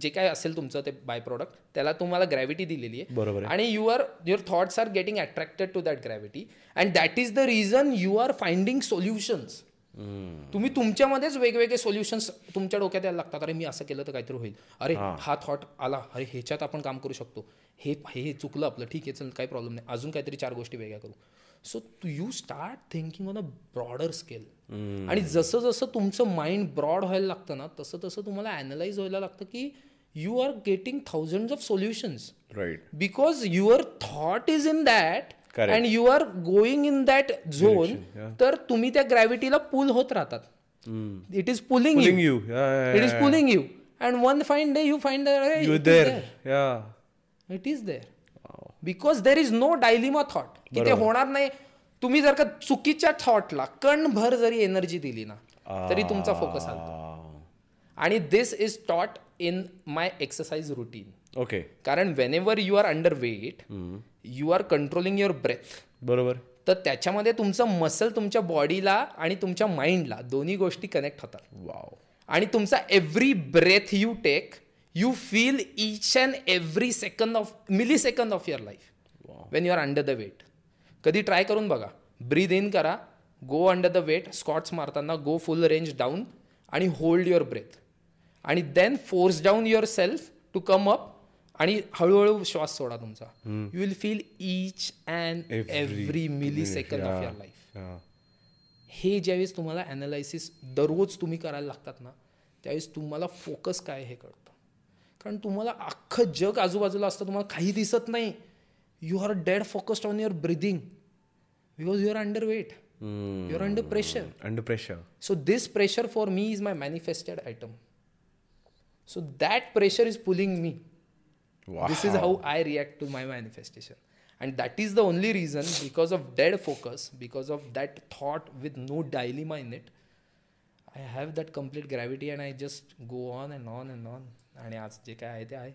[SPEAKER 3] जे काय असेल तुमचं ते बाय प्रोडक्ट त्याला तुम्हाला ग्रॅव्हिटी दिलेली आहे.
[SPEAKER 2] बरोबर.
[SPEAKER 3] आणि you are your thoughts are getting attracted to that gravity and that is the reason you are finding solutions तुम्ही तुमच्यामध्येच वेगवेगळे सोल्युशन्स तुमच्या डोक्यात यायला लागतात. अरे मी असं केलं तर काहीतरी होईल. अरे हा. थॉट आला. अरे ह्याच्यात आपण काम करू शकतो. हे हे चुकलं आपलं. ठीक आहे चल काही प्रॉब्लेम नाही. अजून काहीतरी चार गोष्टी वेगळ्या करू. So you start thinking on a broader scale आणि जसं जसं तुमचं माइंड ब्रॉड व्हायला लागतं ना तसं तसं तुम्हाला अनालाइज व्हायला लागतं की you are getting thousand of solutions
[SPEAKER 2] right
[SPEAKER 3] because your thought is in that. And you are going in that zone तर तुम्ही त्या ग्रॅव्हिटीला पुल होत राहतात. It is pulling
[SPEAKER 2] Pulling
[SPEAKER 3] you it is pulling you and one fine day you.
[SPEAKER 2] Yeah.
[SPEAKER 3] It is there because there is no dilemma thought की ते होणार नाही. तुम्ही जर का चुकीच्या थॉटला कणभर जरी एनर्जी दिली ना तरी तुमचा फोकस आला आणि this is taught in my exercise routine
[SPEAKER 2] okay
[SPEAKER 3] कारण whenever you are under weight you are controlling your breath
[SPEAKER 2] बरोबर.
[SPEAKER 3] तर त्याच्यामध्ये तुमचं मसल तुमच्या बॉडीला आणि तुमच्या माइंडला दोन्ही गोष्टी कनेक्ट होतात.
[SPEAKER 2] वाव
[SPEAKER 3] आणि तुमचा every breath you take you feel each and every second of millisecond of your life when you are under the weight कधी ट्राय करून बघा. ब्रीद इन करा. Go under the weight squats मारताना go full range down आणि hold your breath आणि then force down yourself to come up आणि हळूहळू श्वास सोडा तुमचा. You will feel each and every millisecond of your life हे ज्यावेळेस तुम्हाला ॲनालायसिस दररोज तुम्ही करायला लागतात ना त्यावेळेस तुम्हाला फोकस काय हे कळतं. कारण तुम्हाला अख्खं जग आजूबाजूला असतं तुम्हाला काही दिसत नाही. You are dead focused on your breathing because you are under weight you are under pressure
[SPEAKER 2] under pressure
[SPEAKER 3] So this pressure for me is my manifested item. So that pressure is pulling me. This is how I react to my manifestation and that is the only reason because of dead focus because of that thought with no dilemma in it I have that complete gravity and I just go on and on and on आणि आज जे काय आहे ते आहे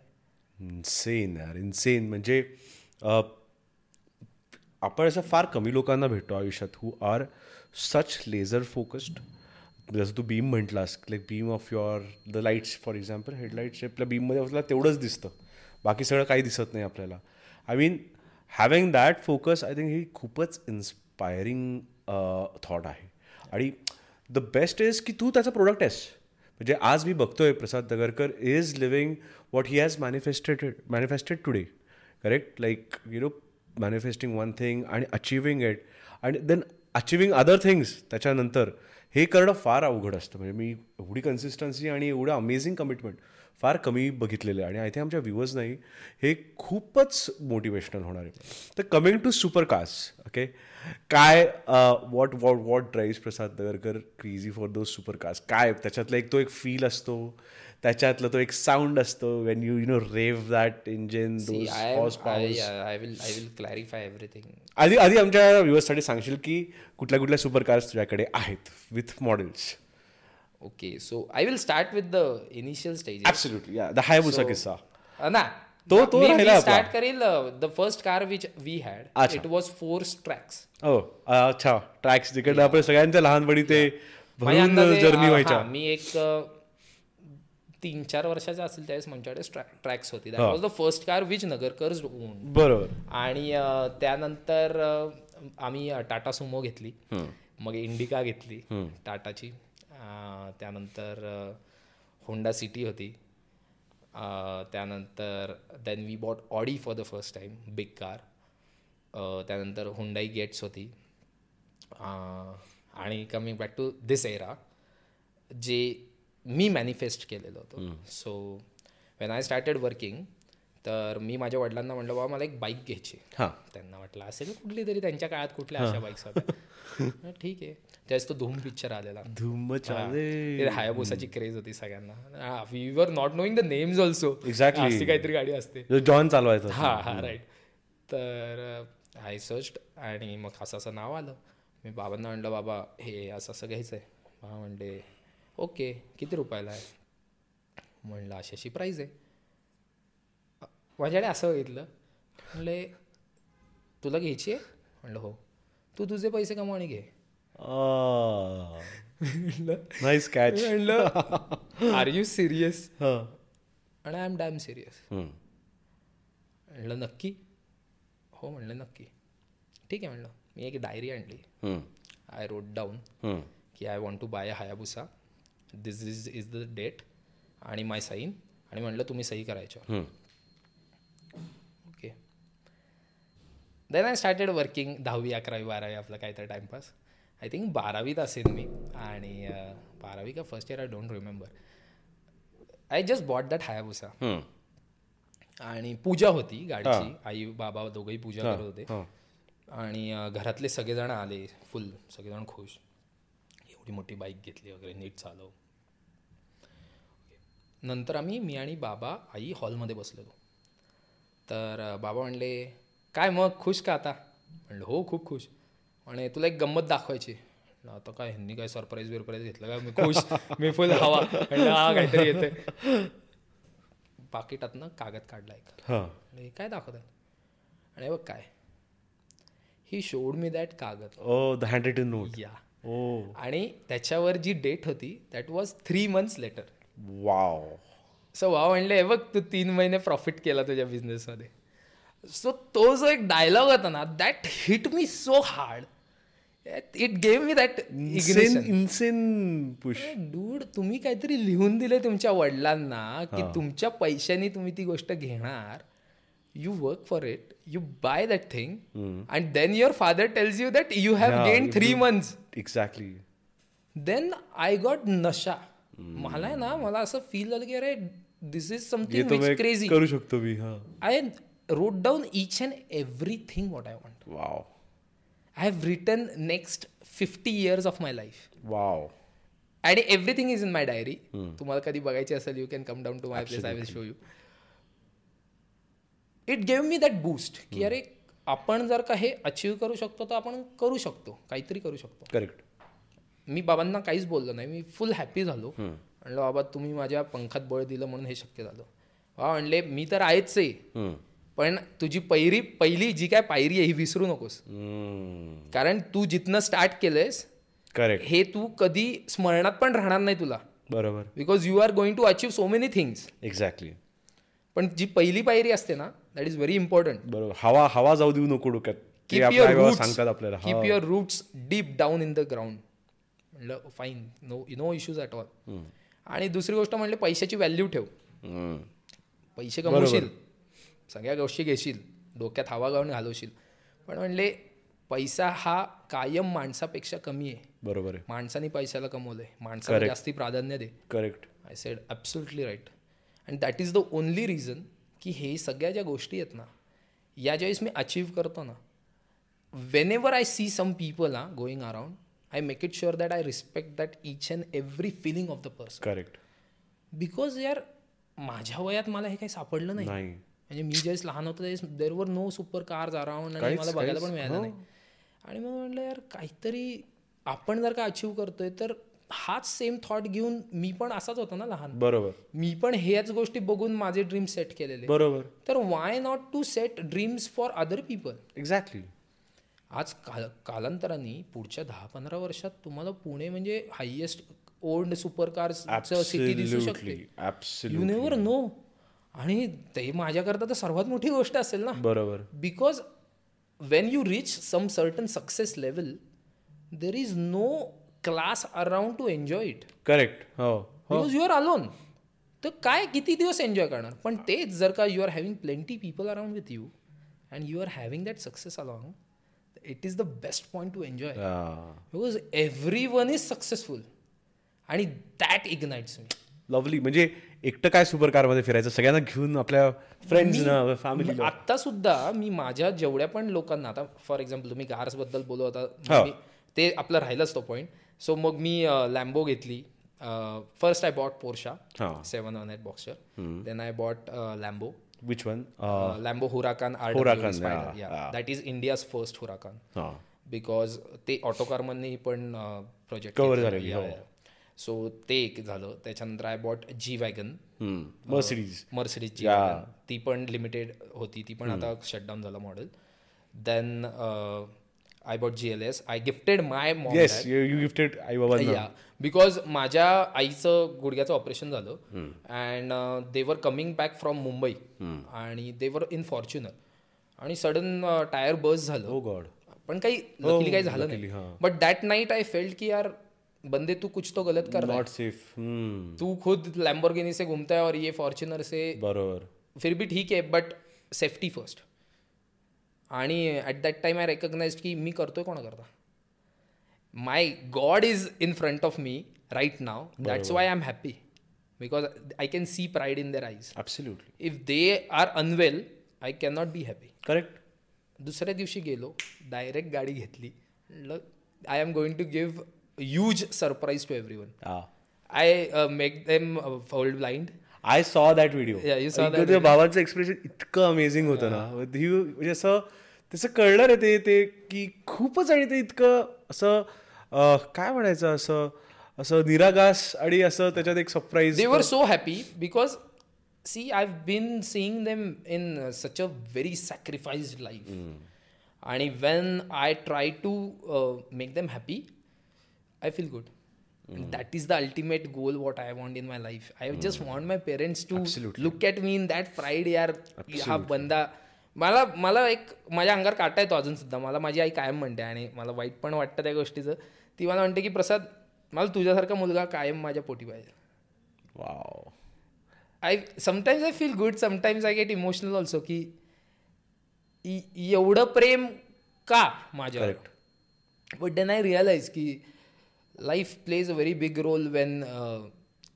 [SPEAKER 2] insane यार insane म्हणजे आपण असं फार कमी लोकांना भेटतो आयुष्यात who are such laser focused जसं तू beam म्हटलास like beam of your the lights for example headlights आपल्या बीममध्ये आपल्याला तेवढंच दिसतं बाकी सगळं काही दिसत नाही आपल्याला. I mean having that focus I think ही खूपच इन्स्पायरिंग थॉट आहे. आणि द बेस्ट इज की तू त्याचा प्रोडक्ट आहेस. म्हणजे आज मी बघतोय Prasad Dagarkar is living what he has manifestated manifested today correct like you know manifesting one thing आणि अचिव्हिंग इट आणि देन अचिव्हिंग अदर थिंग्स त्याच्यानंतर हे करणं फार अवघड असतं. म्हणजे मी एवढी कन्सिस्टन्सी आणि एवढं अमेझिंग कमिटमेंट फार कमी बघितलेलं आहे. आणि आय थिंक आमच्या व्ह्युअर्स नाही हे खूपच मोटिवेशनल होणार आहे. तर coming to super cars okay काय what what what drives Prasad Dagarkar crazy for those super cars काय त्याच्यातला एक तो एक फील असतो त्याच्यातला तो एक साऊंड असतो when you you know rev that engine
[SPEAKER 3] I will clarify everything
[SPEAKER 2] आधी आधी आमच्या व्ह्युअर्ससाठी सांगशील की कुठल्या कुठल्या सुपर कार्स तुझ्याकडे आहेत with models
[SPEAKER 3] okay so I will start with the initial stage
[SPEAKER 2] absolutely yeah the Hayabusa किस्सा
[SPEAKER 3] ना
[SPEAKER 2] तो- तो राहिला.
[SPEAKER 3] स्टार्ट करेल the first car which we had. It was four Trax
[SPEAKER 2] हो अच्छा ट्रॅक्स तिकडे आपल्या सगळ्यांच्या लहानपणी ते जर्नी व्हायच्या.
[SPEAKER 3] मी एक अं, तीन चार वर्षाचा असेल त्यावेळेस माझ्याकडे ट्रॅक्स होती. That was the first car which नगरकर्स own
[SPEAKER 2] बरोबर.
[SPEAKER 3] आणि अं, त्यानंतर अं, आम्ही टाटा सुमो घेतली. मग इंडिका घेतली टाटाची त्यानंतर होंडा सिटी होती. त्यानंतर then we bought Audi for the first time big car त्यानंतर हुंडाई गेट्स होती. आणि coming back to this era जे मी मॅनिफेस्ट केलेलं होतं. So when I started working तर मी माझ्या वडिलांना म्हटलं बाबा मला एक बाईक घ्यायची
[SPEAKER 2] हां.
[SPEAKER 3] त्यांना वाटलं असेल कुठली तरी त्यांच्या काळात कुठल्या अशा बाईक्स होत्या? ठीक आहे. त्यावेळेस तो धूम पिक्चर आलेला.
[SPEAKER 2] धूम
[SPEAKER 3] हा. हायाबुसाची क्रेज होती सगळ्यांना. We were not knowing the names also
[SPEAKER 2] Exactly.
[SPEAKER 3] अशी काहीतरी गाडी असते.
[SPEAKER 2] जॉन चालवायचा
[SPEAKER 3] हा हा राईट तर आय सर्च आणि मग असं असं नाव आलं. मी बाबांना म्हणलं बाबा हे असं असं घ्यायचं आहे बाबा म्हणले ओके किती रुपयाला आहे? म्हणलं अशी अशी प्राईज आहे. माझ्याकडे असं बघितलं. म्हणले तुला घ्यायची आहे? म्हणलं हो. तू तुझे पैसे कमव आणि घे.
[SPEAKER 2] नाईस कॅच (laughs)
[SPEAKER 3] म्हणलं आर यू सिरियस आणि आय एम डॅम सिरियस म्हणलं नक्की. हो म्हणलं नक्की. ठीक आहे म्हणलं. मी एक डायरी आणली. आय रोट डाऊन की I want to buy a Hayabusa this is is the date आणि माय साईन आणि म्हणलं तुम्ही सही करायच्या okay then I started working दहावी अकरावी बारावी आपलं काहीतरी टाईमपास आय थिंक बारावीत असेल मी आणि बारावी का first year I don't remember I just bought that Hayabusa आणि पूजा होती गाडीची. आई बाबा दोघंही पूजा करत होते. आणि घरातले सगळेजण आले फुल सगळेजण खुश. एवढी मोठी बाईक घेतली वगैरे नीट चालव. नंतर आम्ही मी आणि बाबा आई हॉलमध्ये बसलेलो. तर बाबा म्हणले काय मग? खुश का आता? म्हणलं हो खूप खुश. आणि तुला एक गंमत दाखवायची. आता काय ह्यांनी काय सरप्राईज बिरप्राईज घेतलं का? मी खुश मी फुल हवा. हा काहीतरी येते पाकिटातनं कागद काढला एक. काय दाखवत आहे आणि बघ काय ही शोड मी दॅट कागद.
[SPEAKER 2] Oh the hand return note
[SPEAKER 3] या
[SPEAKER 2] ओ.
[SPEAKER 3] आणि त्याच्यावर जी डेट होती that was three months later
[SPEAKER 2] wow
[SPEAKER 3] so वा म्हणले बघ तू तीन महिने प्रॉफिट केला तुझ्या बिझनेसमध्ये सो तो जो एक डायलॉग होता ना that hit me so hard it gave me that
[SPEAKER 2] insane insane push
[SPEAKER 3] dude तुम्ही काहीतरी लिहून दिले तुमच्या वडिलांना की तुमच्या पैशाने तुम्ही ती गोष्ट घेणार. You work for it you buy that thing and then your father tells you that you have gain three months
[SPEAKER 2] exactly
[SPEAKER 3] then I got नशा मला ना मला असं फील झालं की अरे दिस इज समथिंग क्रेझी
[SPEAKER 2] करू शकतो मी
[SPEAKER 3] I wrote down each and everything what I want
[SPEAKER 2] wow
[SPEAKER 3] I have written next fifty years of my life
[SPEAKER 2] wow
[SPEAKER 3] आणि everything is in my diary तुम्हाला कधी बघायची असेल you can come down to my place I will show you it gave me that boost की अरे आपण जर का हे अचीव करू शकतो तर आपण करू शकतो काहीतरी करू शकतो.
[SPEAKER 2] करेक्ट
[SPEAKER 3] मी बाबांना काहीच बोललो नाही मी फुल हॅपी झालो. म्हणलं बाबा तुम्ही माझ्या पंखात बळ दिलं म्हणून हे शक्य झालं. बाबा म्हणले मी तर आहेच आहे पण तुझी पहिरी पहिली जी काय पायरी आहे ही विसरू नकोस. कारण तू जिथनं स्टार्ट केलंयस
[SPEAKER 2] करेक्ट
[SPEAKER 3] हे तू कधी स्मरणात पण राहणार नाही तुला.
[SPEAKER 2] बरोबर.
[SPEAKER 3] Because you are going to achieve so many things
[SPEAKER 2] exactly
[SPEAKER 3] पण जी पहिली पायरी असते ना दॅट इज व्हेरी इम्पॉर्टंट
[SPEAKER 2] बरोबर. हवा हवा जाऊ देऊ नको डोक्यात.
[SPEAKER 3] कीप युअर
[SPEAKER 2] सांगतात आपल्याला.
[SPEAKER 3] Keep your roots deep down in the ground म्हणलं fine no no issues at all आणि दुसरी गोष्ट म्हणले पैशाची व्हॅल्यू ठेव. पैसे कमवशील. सगळ्या गोष्टी घेशील डोक्यात हवा गाऊन घालवशील. पण म्हणले पैसा हा कायम माणसापेक्षा कमी आहे.
[SPEAKER 2] बरोबर आहे.
[SPEAKER 3] माणसाने पैशाला कमवलंय. माणसाला जास्ती प्राधान्य दे.
[SPEAKER 2] Correct
[SPEAKER 3] I said absolutely right and that is the only reason की हे सगळ्या ज्या गोष्टी आहेत ना या ज्यावेळेस मी अचीव्ह करतो ना whenever I see some people are going around I make it sure that I respect that each and every feeling of the person
[SPEAKER 2] correct
[SPEAKER 3] because यार माझ्या वयात मला हे काही सापडलं नाही. म्हणजे मी ज्यावेळेस लहान होतो त्यावेळेस देर were know super cars around आणि मला बघायला पण मिळालं नाही. आणि मग म्हटलं यार काहीतरी आपण जर का अचीव्ह करतोय तर हाच सेम थॉट घेऊन मी पण असाच होतो ना लहान.
[SPEAKER 2] बरोबर.
[SPEAKER 3] मी पण ह्याच गोष्टी बघून माझे ड्रीम सेट केलेले.
[SPEAKER 2] बरोबर.
[SPEAKER 3] तर why not to set dreams for other people
[SPEAKER 2] exactly
[SPEAKER 3] आज काल कालांतराने पुढच्या दहा पंधरा वर्षात तुम्हाला पुणे म्हणजे हायेस्ट ओल्ड सुपर कार्सचं सिटी दिसू शकते. यू नेवर नो आणि ते माझ्याकरता तर सर्वात मोठी गोष्ट असेल ना.
[SPEAKER 2] बरोबर.
[SPEAKER 3] Because when you reach some certain success level there is no class around to enjoy it
[SPEAKER 2] correct हो.
[SPEAKER 3] बिकॉज यू आर अलोन तर काय किती दिवस एन्जॉय करणार? पण तेच जर का you are having plenty people around with you and you are having that success along it is the best point to enjoy because every one is successful आणि दॅट इग्नाइट्स मी
[SPEAKER 2] लवली म्हणजे एकटं काय super कारमध्ये फिरायचं? सगळ्यांना घेऊन आपल्या friends family
[SPEAKER 3] आता सुद्धा मी माझ्या जेवढ्या पण लोकांना आता फॉर एक्झाम्पल तुम्ही कार्सबद्दल बोलत होता
[SPEAKER 2] हो.
[SPEAKER 3] मी- ते आपलं राहिलंच तो पॉईंट सो मग मी लॅम्बो घेतली. First I bought Porsche seven one eight Boxster then I bought Lambo
[SPEAKER 2] which one
[SPEAKER 3] Lambo Huracan
[SPEAKER 2] yeah.
[SPEAKER 3] That is India's first Huracan because ते ऑटोकारमधनी पण प्रोजेक्ट
[SPEAKER 2] Cover झालेली.
[SPEAKER 3] सो ते एक झालं. त्याच्यानंतर I bought G wagon
[SPEAKER 2] Mercedes
[SPEAKER 3] Mercedes G wagon. ती पण लिमिटेड होती. ती पण आता शटडाऊन झालं model then I bought G L S I gifted my
[SPEAKER 2] you gifted आई बाबांना
[SPEAKER 3] या बिकॉज माझ्या आईचं गुडघ्याचं ऑपरेशन झालं. And they were coming back from Mumbai आणि दे वर इन फॉर्च्युनर आणि सडन टायर बस झालं.
[SPEAKER 2] गॉड
[SPEAKER 3] पण काही काही झालं
[SPEAKER 2] luckily,
[SPEAKER 3] नाही. But that night I felt की यार बंदे तू कुछ तो गलत कर रहा है।
[SPEAKER 2] नॉट सेफ
[SPEAKER 3] तू खुद लैम्बोर्गिनी से घूमता है और ये फॉर्च्यूनर से
[SPEAKER 2] बरोबर।
[SPEAKER 3] फिर भी ठीक आहे बट सेफ्टी फर्स्ट आणि at that time I recognise की मी करतोय कोणाकरता? My God is in front of me right now that's why I am happy because I can see pride in their eyes
[SPEAKER 2] absolutely
[SPEAKER 3] if they are unwell I can not be happy
[SPEAKER 2] correct
[SPEAKER 3] दुसऱ्या दिवशी गेलो direct गाडी घेतली. I am going to give huge surprise to every one I make them fold blind
[SPEAKER 2] I saw that video
[SPEAKER 3] Yeah, you saw that
[SPEAKER 2] त्या भावाचं expression इतकं amazing होतं ना. ही म्हणजे असं त्याचं कळलं रे ते ते की खूपच आणि ते इतकं असं अं, काय म्हणायचं असं असं निरागास आणि असं त्याच्यात एक surprise
[SPEAKER 3] so happy because see i've been seeing them in uh, such a very sacrificed life. And when i try to uh, make them happy i feel good. And that is the ultimate goal what i want in my life. I just want my parents to look at me in that pride यार हा बंदा मला मला एक माझ्या अंगावर काटा येतो अजून सुद्धा. मला माझी आई कायम म्हणते आणि मला वाईट पण वाटतं त्या गोष्टीचं. ती मला म्हणते की प्रसाद मला तुझ्यासारखा मुलगा कायम माझ्या पोटी पाहिजे.
[SPEAKER 2] Wow
[SPEAKER 3] I sometimes I feel good sometimes I get emotional also की एवढं प्रेम का माझ्यावर? बट देन आय रिअलाइज की life plays a very big role when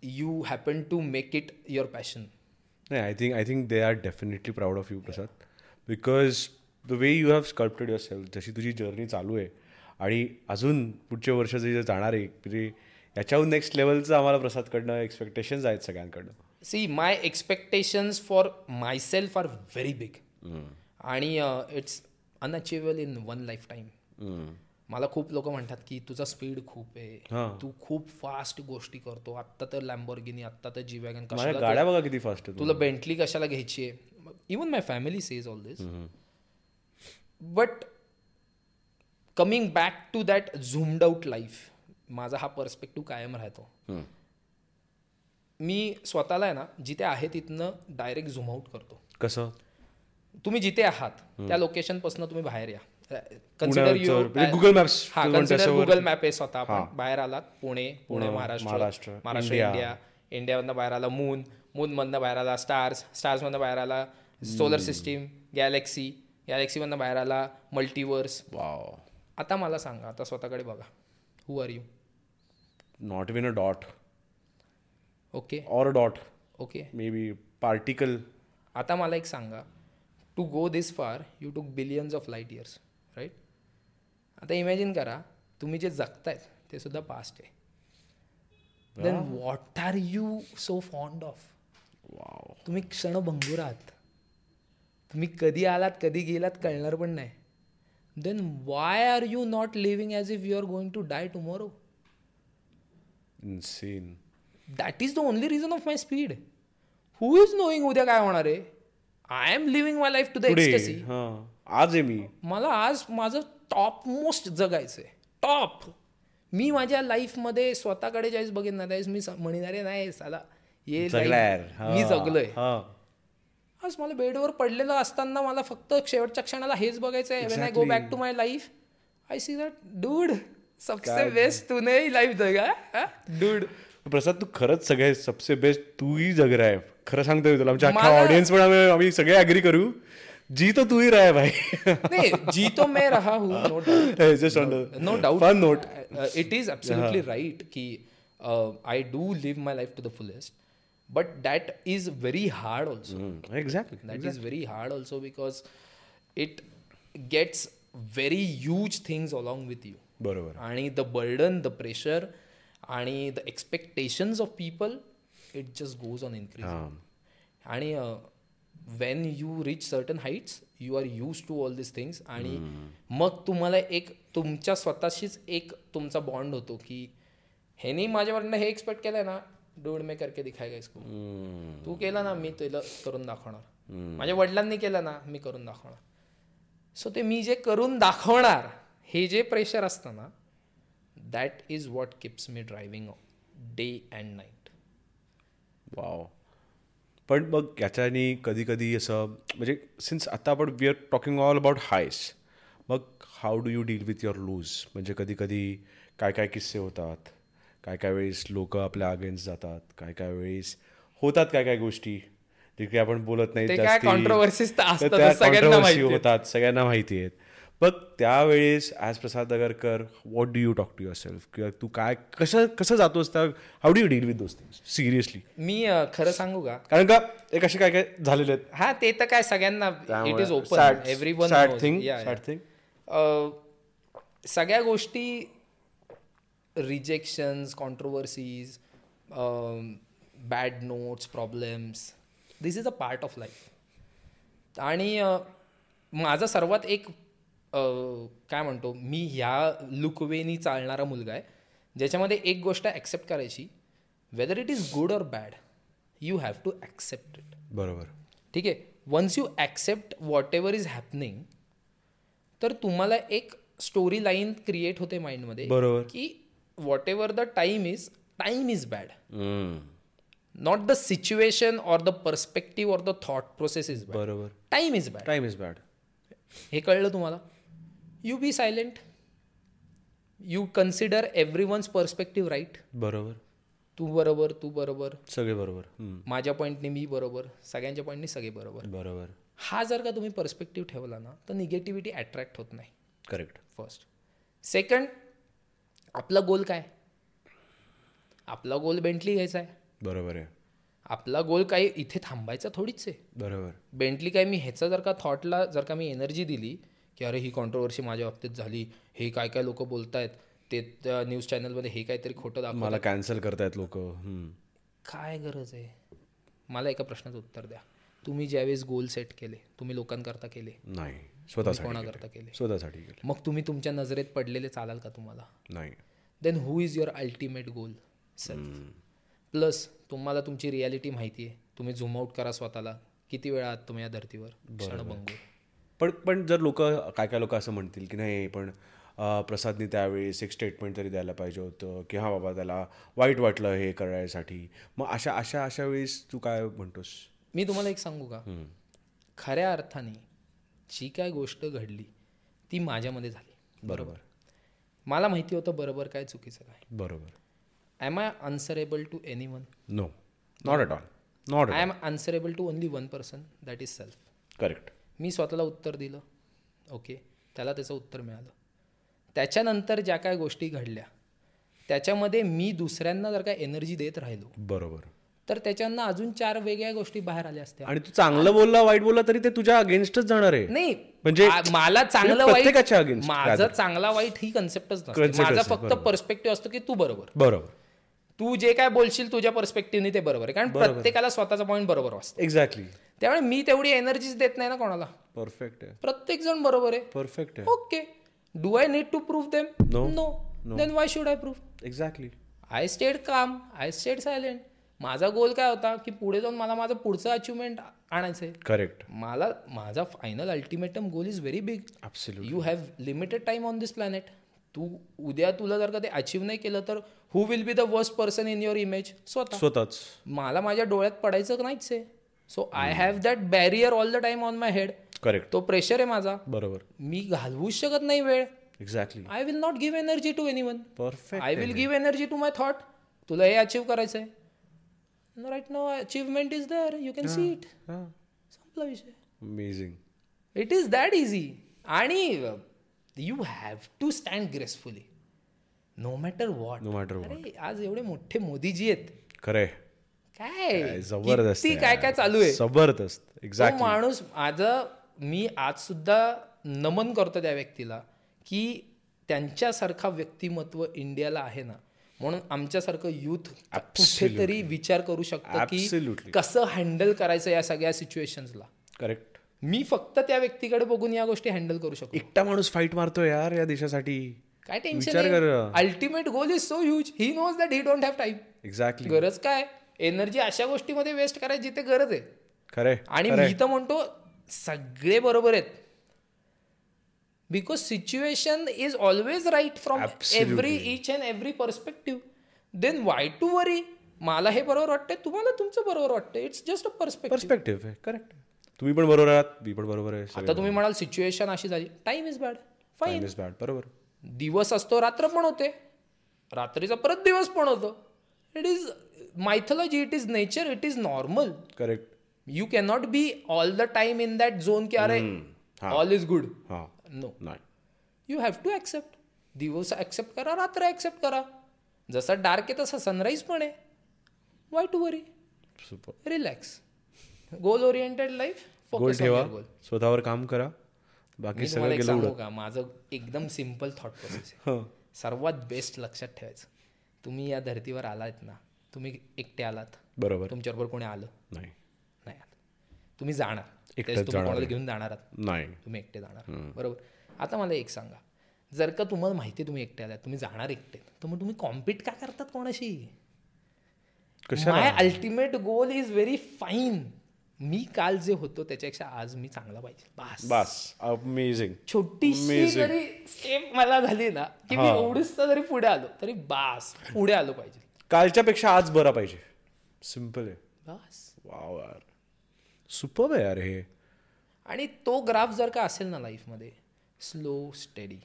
[SPEAKER 3] you happen to make it your passion
[SPEAKER 2] नाही I think I think they are definitely proud of you Prasad because the way you have sculpted yourself जशी तुझी journey चालू आहे आणि अजून पुढच्या वर्ष जे जाणार आहे म्हणजे याच्याहून नेक्स्ट लेवलचं आम्हाला प्रसादकडनं एक्सपेक्टेशन्स आहेत सगळ्यांकडनं.
[SPEAKER 3] See my expectations for myself are very big आणि it's unachievable in one lifetime मला खूप लोक म्हणतात की तुझा स्पीड खूप आहे. तू खूप फास्ट गोष्टी करतो. आत्ता तर लॅम्बोर्गिनी आत्ता तर जी वॅगन
[SPEAKER 2] गाड्या बघा किती फास्ट
[SPEAKER 3] तुला बेंटली कशाला घ्यायची आहे? Even my family says all this but coming back to that zoomed out life माझा हा पर्स्पेक्टिव्ह कायम राहतो. मी स्वतःला आहे ना जिथे आहे तिथनं डायरेक्ट झूम आउट करतो.
[SPEAKER 2] कसं?
[SPEAKER 3] तुम्ही जिथे आहात त्या लोकेशनपासून तुम्ही बाहेर या. कन्सिडर यू
[SPEAKER 2] पुण्याचं, म्हणजे Google Maps
[SPEAKER 3] हा कन्सिडर गुगल मॅप आहे स्वतः आपण. बाहेर आलात पुणे पुणे महाराष्ट्र
[SPEAKER 2] महाराष्ट्र, इंडिया.
[SPEAKER 3] इंडिया इंडियामधनं बाहेर आला मून मूनमधनं बाहेर आला स्टार्स स्टार्समधनं बाहेर आला सोलर सिस्टीम गॅलेक्सी गॅलेक्सीमधनं बाहेर आला मल्टिवर्स
[SPEAKER 2] वाव
[SPEAKER 3] आता मला सांगा आता स्वतःकडे बघा. Who are you
[SPEAKER 2] not win a dot
[SPEAKER 3] okay
[SPEAKER 2] or dot
[SPEAKER 3] okay
[SPEAKER 2] maybe particle
[SPEAKER 3] आता मला एक सांगा. To go this far you took billions of light years right आता इमॅजिन करा तुम्ही जे जगतायत ते सुद्धा पास्ट आहे. Then what are you so fond of
[SPEAKER 2] wow
[SPEAKER 3] तुम्ही क्षणभंगूर आहात. तुम्ही कधी आलात कधी गेलात कळणार पण नाही. Then why are you not living as if you are going to die tomorrow
[SPEAKER 2] insane
[SPEAKER 3] that is the only reason of my speed who is knowing उद्या काय होणार आहे? I am living my life to the ecstasy
[SPEAKER 2] आज आहे मी.
[SPEAKER 3] मला आज माझं टॉप मोस्ट जगायचं आहे टॉप मी माझ्या लाईफमध्ये स्वतःकडे ज्यावेळेस बघेन ना त्यावेळेस मी म्हणणार नाही साला ये मी जगलोय.
[SPEAKER 2] हा.
[SPEAKER 3] आज मला बेडवर पडलेलं असताना मला फक्त शेवटच्या क्षणाला हेच बघायचं आहे when I go back to my life I see that dude सबसे बेस्ट तूने लाईफ जगा. डूड
[SPEAKER 2] प्रसाद तू खरंच सगळे सबसे बेस्ट तूही जग रहा है खरं सांगतोय तुला. आमच्या अख्ख्या ऑडियन्स पण आम्ही आम्ही सगळे अग्री करू. जी तो तू ही रहा है भाई
[SPEAKER 3] नहीं जी तो मैं रहा हूँ no doubt no doubt
[SPEAKER 2] fun note
[SPEAKER 3] it is absolutely right ki uh, i do live my life to the fullest but that is very hard also
[SPEAKER 2] exactly
[SPEAKER 3] that is very hard also because it gets very huge things along with you
[SPEAKER 2] बरोबर
[SPEAKER 3] आणि the burden the pressure आणि the expectations of people it just goes on increase
[SPEAKER 2] हा
[SPEAKER 3] आणि when you reach certain heights you are used to all this things आणि मग तुम्हाला एक तुमच्या स्वतःशीच एक तुमचा बॉन्ड होतो की ह्यानी माझ्यावरनं हे एक्सपेक्ट केलंय ना डोड मे करके दिखायगा इसको तू केलं ना मी तुला करून दाखवणार. माझ्या वडिलांनी केलं ना मी करून दाखवणार. सो ते मी जे करून दाखवणार हे जे प्रेशर असतं ना that is what keeps me driving day and night
[SPEAKER 2] wow पण मग याच्यानी कधी कधी असं म्हणजे सिन्स आता आपण we are talking all about highs मग how do you deal with your lows म्हणजे कधी कधी काय काय किस्से होतात काय काय वेळेस लोक आपल्या अगेन्स्ट जातात काय काय वेळेस होतात काय काय गोष्टी जे काही आपण बोलत नाही. होतात सगळ्यांना माहिती आहेत. पण त्यावेळेस as Prasad Agarkar what do you talk to yourself किंवा तू काय कसं कसं जातोस त्या how do you deal with those things seriously
[SPEAKER 3] मी खरं सांगू का?
[SPEAKER 2] कारण का एक असे काय काय झालेले आहेत?
[SPEAKER 3] हा ते तर काय सगळ्यांना it is open every one
[SPEAKER 2] sad thing.
[SPEAKER 3] सगळ्या गोष्टी rejections controversies bad notes problems this is a part of life आणि माझा सर्वात एक काय म्हणतो मी ह्या लुकवेनी चालणारा मुलगा आहे ज्याच्यामध्ये एक गोष्ट ॲक्सेप्ट करायची whether it is good or bad you have to accept it
[SPEAKER 2] बरोबर.
[SPEAKER 3] ठीक आहे? Once you accept whatever is happening तर तुम्हाला एक स्टोरी लाईन क्रिएट होते माइंडमध्ये
[SPEAKER 2] बरोबर.
[SPEAKER 3] की whatever the time is time is bad not the situation or the perspective or the thought process is bad
[SPEAKER 2] बरोबर.
[SPEAKER 3] Time is bad
[SPEAKER 2] time is bad
[SPEAKER 3] हे कळलं तुम्हाला? You be silent you consider everyone's perspective right
[SPEAKER 2] बरोबर.
[SPEAKER 3] तू बरोबर तू बरोबर.
[SPEAKER 2] सगळे बरोबर.
[SPEAKER 3] माझ्या पॉईंटने मी बरोबर सगळ्यांच्या पॉईंटने सगळे बरोबर.
[SPEAKER 2] बरोबर.
[SPEAKER 3] हा जर का तुम्ही पर्स्पेक्टिव्ह ठेवला ना तर निगेटिव्हिटी अट्रॅक्ट होत नाही.
[SPEAKER 2] करेक्ट
[SPEAKER 3] फर्स्ट सेकंड आपला गोल काय? आपला गोल बेंटली घ्यायचा आहे.
[SPEAKER 2] बरोबर आहे.
[SPEAKER 3] आपला गोल काही इथे थांबायचा थोडीच आहे.
[SPEAKER 2] बरोबर.
[SPEAKER 3] बेंटली काय? मी ह्याचा जर का थॉटला जर का मी एनर्जी दिली की अरे ही कॉन्ट्रोवर्सी माझ्या बाबतीत झाली हे काय काय लोक बोलतायत ते त्या न्यूज चॅनलमध्ये हे काहीतरी खोटं दाखव
[SPEAKER 2] मला कॅन्सल करतायत लोक
[SPEAKER 3] काय गरज आहे? मला एका प्रश्नाचं उत्तर द्या. तुम्ही ज्यावेळेस गोल सेट केले तुम्ही लोकांकरता केले
[SPEAKER 2] नाही स्वतःसाठी
[SPEAKER 3] कोणाकरता केले?
[SPEAKER 2] स्वतःसाठी केलं.
[SPEAKER 3] मग तुम्ही तुमच्या नजरेत पडलेले चालाल का तुम्हाला?
[SPEAKER 2] नाही.
[SPEAKER 3] Then who is your ultimate goal self plus तुम्हाला तुमची रियालिटी माहिती आहे तुम्ही झूम आउट करा स्वतःला. किती वेळा आहात तुम्ही या धर्तीवर? क्षणभंगूर.
[SPEAKER 2] पण पण जर लोक काय काय लोक असं म्हणतील की नाही पण प्रसादनी त्यावेळेस एक स्टेटमेंट तरी द्यायला पाहिजे होतं की हां बाबा त्याला वाईट वाटलं हे करायसाठी. मग अशा अशा अशा वेळेस तू काय म्हणतोस?
[SPEAKER 3] मी तुम्हाला एक सांगू का? खऱ्या अर्थाने जी काय गोष्ट घडली ती माझ्यामध्ये झाली.
[SPEAKER 2] बरोबर?
[SPEAKER 3] मला माहिती होतं बरोबर काय चुकीचं काय.
[SPEAKER 2] बरोबर.
[SPEAKER 3] Am I answerable to anyone
[SPEAKER 2] no not at all not
[SPEAKER 3] I am answerable to only one person that is self
[SPEAKER 2] correct
[SPEAKER 3] मी स्वतःला उत्तर दिलं. ओके. त्याला त्याचं उत्तर मिळालं. त्याच्यानंतर ज्या काय गोष्टी घडल्या त्याच्यामध्ये मी दुसऱ्यांना जर काय एनर्जी देत राहिलो
[SPEAKER 2] बरोबर.
[SPEAKER 3] तर त्याच्यानं अजून चार वेगळ्या गोष्टी बाहेर आल्या असत्या.
[SPEAKER 2] आणि तू चांगलं बोलला वाईट बोलला तरी ते तुझ्या अगेन्स्टच जाणार आहे.
[SPEAKER 3] नाही
[SPEAKER 2] म्हणजे
[SPEAKER 3] मला चांगलं वाईट माझं चांगला वाईट ही कन्सेप्टच नसते. माझा फक्त पर्स्पेक्टिव्ह असतो की तू बरोबर.
[SPEAKER 2] बरोबर.
[SPEAKER 3] तू जे काय बोलशील तुझ्या पर्स्पेक्टिव्हने ते बरोबर आहे. कारण प्रत्येकाला स्वतःचा पॉईंट बरोबर असतो
[SPEAKER 2] एक्झॅक्टली
[SPEAKER 3] त्यामुळे मी तेवढी एनर्जीच देत नाही ना कोणाला.
[SPEAKER 2] परफेक्ट आहे.
[SPEAKER 3] प्रत्येक जण बरोबर आहे.
[SPEAKER 2] परफेक्ट आहे.
[SPEAKER 3] Okay do I need to prove them
[SPEAKER 2] No.
[SPEAKER 3] No then why should I prove
[SPEAKER 2] exactly
[SPEAKER 3] I stayed calm I stayed silent माझा गोल काय होता की पुढे जाऊन मला माझं पुढचं अचिव्हमेंट आणायचं आहे
[SPEAKER 2] करेक्ट
[SPEAKER 3] मला माझा final ultimatum goal is very big you have limited time on this planet तू उद्या तुला जर का ते अचीव्ह नाही केलं तर who will be the worst person in your image स्वतः.
[SPEAKER 2] स्वतःच.
[SPEAKER 3] मला माझ्या डोळ्यात पडायचं नाहीच आहे. So I have that barrier all the time on my head
[SPEAKER 2] correct
[SPEAKER 3] तो प्रेशर आहे माझा.
[SPEAKER 2] बरोबर.
[SPEAKER 3] मी घालवूच शकत नाही वेळ.
[SPEAKER 2] Exactly
[SPEAKER 3] I will not give energy to anyone
[SPEAKER 2] perfect
[SPEAKER 3] I will give energy to my thought तुला हे अचीव्ह करायचं आहे right no achievement is there you can see it संपला विषय.
[SPEAKER 2] Amazing
[SPEAKER 3] it is that easy आणि you have to stand gracefully no matter what
[SPEAKER 2] no matter
[SPEAKER 3] अरे आज एवढे मोठे मोदीजी आहेत.
[SPEAKER 2] खरंय.
[SPEAKER 3] काय?
[SPEAKER 2] जबरदस्त
[SPEAKER 3] काय काय चालू आहे?
[SPEAKER 2] जबरदस्त
[SPEAKER 3] तो
[SPEAKER 2] एक्झॅक्टली
[SPEAKER 3] माणूस माझं मी आज सुद्धा नमन करतो त्या व्यक्तीला की त्यांच्यासारखा व्यक्तिमत्व इंडियाला आहे ना. म्हणून आमच्यासारखं युथ कुठेतरी विचार करू शकतं की. कसं हँडल करायचं या सगळ्या सिच्युएशन्सला
[SPEAKER 2] करेक्ट
[SPEAKER 3] मी फक्त त्या व्यक्तीकडे बघून या गोष्टी हँडल करू शकतो.
[SPEAKER 2] एकटा माणूस फाईट मारतोय यार या देशासाठी.
[SPEAKER 3] काय tension. Ultimate goal is so huge he knows that he don't have time
[SPEAKER 2] exactly
[SPEAKER 3] गरज काय? एनर्जी अशा गोष्टीमध्ये वेस्ट करायची जिथे गरज आहे.
[SPEAKER 2] खरंय
[SPEAKER 3] आणि मी तर म्हणतो सगळे बरोबर आहेत. Because situation is always right from every each and every perspective then why to worry मला हे बरोबर वाटतंय तुम्हाला तुमचं बरोबर वाटतंय. It's just a perspective
[SPEAKER 2] perspective correct तुम्ही पण बरोबर आहात मी पण बरोबर आहे
[SPEAKER 3] आता तुम्ही म्हणाल सिच्युएशन अशी झाली. Time is bad fine
[SPEAKER 2] is bad बरोबर.
[SPEAKER 3] दिवस असतो रात्र पण होते. रात्रीचा परत दिवस पण होतो. It is mythology it is nature it is normal
[SPEAKER 2] correct
[SPEAKER 3] you cannot be all the time in that zone की अरे all is good no you have to accept दिवस ॲक्सेप्ट करा रात्र ॲक्सेप्ट करा जसा डार्क आहे तसा सनराईज पण आहे. Why to worry
[SPEAKER 2] super
[SPEAKER 3] relax goal oriented life
[SPEAKER 2] goal ठेवा. स्वतःवर काम करा. बाकी सगळं
[SPEAKER 3] सांगू का? माझं एकदम सिंपल थॉट प्रोसेस आहे. (laughs) सर्वात बेस्ट लक्षात ठेवायचं. तुम्ही या धर्तीवर आलात ना तुम्ही एकटे आलात.
[SPEAKER 2] बरोबर.
[SPEAKER 3] तुमच्याबरोबर कोणी आलं?
[SPEAKER 2] नाही.
[SPEAKER 3] नाही आलं. तुम्ही जाणार. कोणाला. घेऊन जाणार
[SPEAKER 2] नाही.
[SPEAKER 3] तुम्ही एकटे जाणार. बरोबर. आता मला एक सांगा. जर का तुम्हाला माहिती तुम्ही एकटे आलात तुम्ही जाणार एकटे तर मग तुम्ही कॉम्पिट का करतात कोणाशी? My ultimate goal is very fine मी काल जे होतो त्याच्यापेक्षा आज मी चांगला पाहिजे. बस.
[SPEAKER 2] बस. अमेझिंग
[SPEAKER 3] छोटीशी जरी स्टेप मला झाली ना की मी एवढीच जरी पुढे आलो तरी बास. पुढे आलो पाहिजे.
[SPEAKER 2] कालच्यापेक्षा आज बरा पाहिजे. सिंपल आहे.
[SPEAKER 3] बस.
[SPEAKER 2] वाव यार सुपर आहे यार हे.
[SPEAKER 3] आणि तो ग्राफ जर का असेल ना लाईफमध्ये स्लो स्टेडी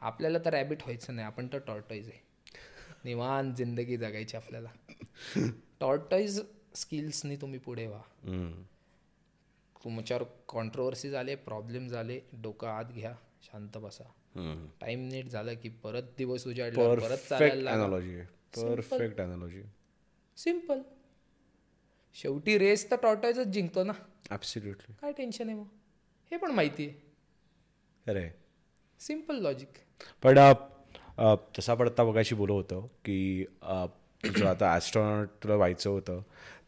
[SPEAKER 3] आपल्याला तर रॅबिट व्हायचं नाही आपण तर टॉर्टॉईज आहे. निवांत जिंदगी जगायची आपल्याला. टॉर्टॉईज स्किल्सनी तुम्ही पुढे व्हा. तुमच्यावर कॉन्ट्रोवर्सी झाले प्रॉब्लेम झाले डोकं आत घ्या शांत बसा. टाइम नीट झालं की परत दिवस उजाडला परत चालायला
[SPEAKER 2] परफेक्ट अनालॉजी
[SPEAKER 3] सिंपल शेवटी रेस तर टॉर्टॉईजच जिंकतो ना.
[SPEAKER 2] ॲब्सल्युटली
[SPEAKER 3] काय टेन्शन आहे मग? हे पण माहिती आहे.
[SPEAKER 2] अरे
[SPEAKER 3] सिंपल लॉजिक
[SPEAKER 2] पण तसं आपण आता बघायची बोलत होतो की अ, तुझं (clears throat) आता ॲस्ट्रॉनॉट तुला व्हायचं होतं.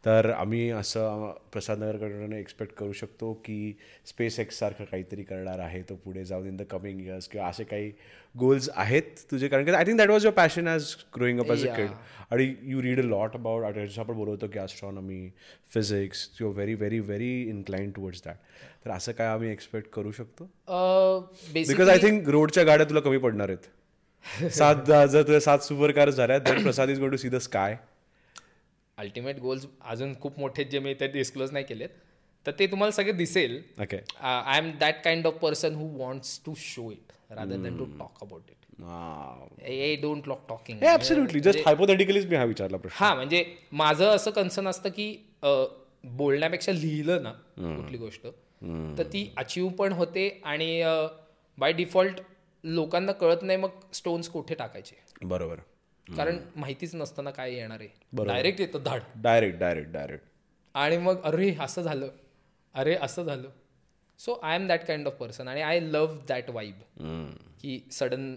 [SPEAKER 2] तर आम्ही असं प्रसाद नगरकडून एक्सपेक्ट करू शकतो की स्पेस एक्ससारखं काहीतरी करणार आहे तो पुढे जाऊन इन द कमिंग इयर्स किंवा असे काही गोल्स आहेत तुझे? कारण की I think that was your passion as growing up as a kid आणि you read a lot about जसं आपण बोलत होतो की astronomy physics you very very very incline towards that तर असं काय आम्ही एक्सपेक्ट करू शकतो? बिकॉज आय थिंक रोडच्या गाड्या तुला कमी पडणार आहेत. (laughs) सात जर तुझ्या सात सुपर कार झाल्या तर Prasad is going to see the sky.
[SPEAKER 3] Ultimate goals अजून खूप मोठे जे मी ते डिस्क्लोज नाही केलेत. तर ते तुम्हाला सगळे दिसेल.
[SPEAKER 2] Okay
[SPEAKER 3] I am that kind of person who wants to show it rather than to talk about it I don't like talking
[SPEAKER 2] absolutely just हायपोथेटिकलीच मी हा विचारला प्रश्न.
[SPEAKER 3] हा म्हणजे माझं असं कन्सर्न असतं की बोलण्यापेक्षा लिहिलं ना कुठली गोष्ट तर ती अचीव पण होते आणि बाय डिफॉल्ट लोकांना कळत नाही मग स्टोन्स कुठे टाकायचे?
[SPEAKER 2] बरोबर.
[SPEAKER 3] कारण माहितीच नसताना काय येणार आहे. डायरेक्ट येतं धाड.
[SPEAKER 2] डायरेक्ट डायरेक्ट डायरेक्ट
[SPEAKER 3] आणि मग अरे असं झालं. अरे असं झालं. So I am that kind of person आणि आय लव्ह दॅट वाईब की सडन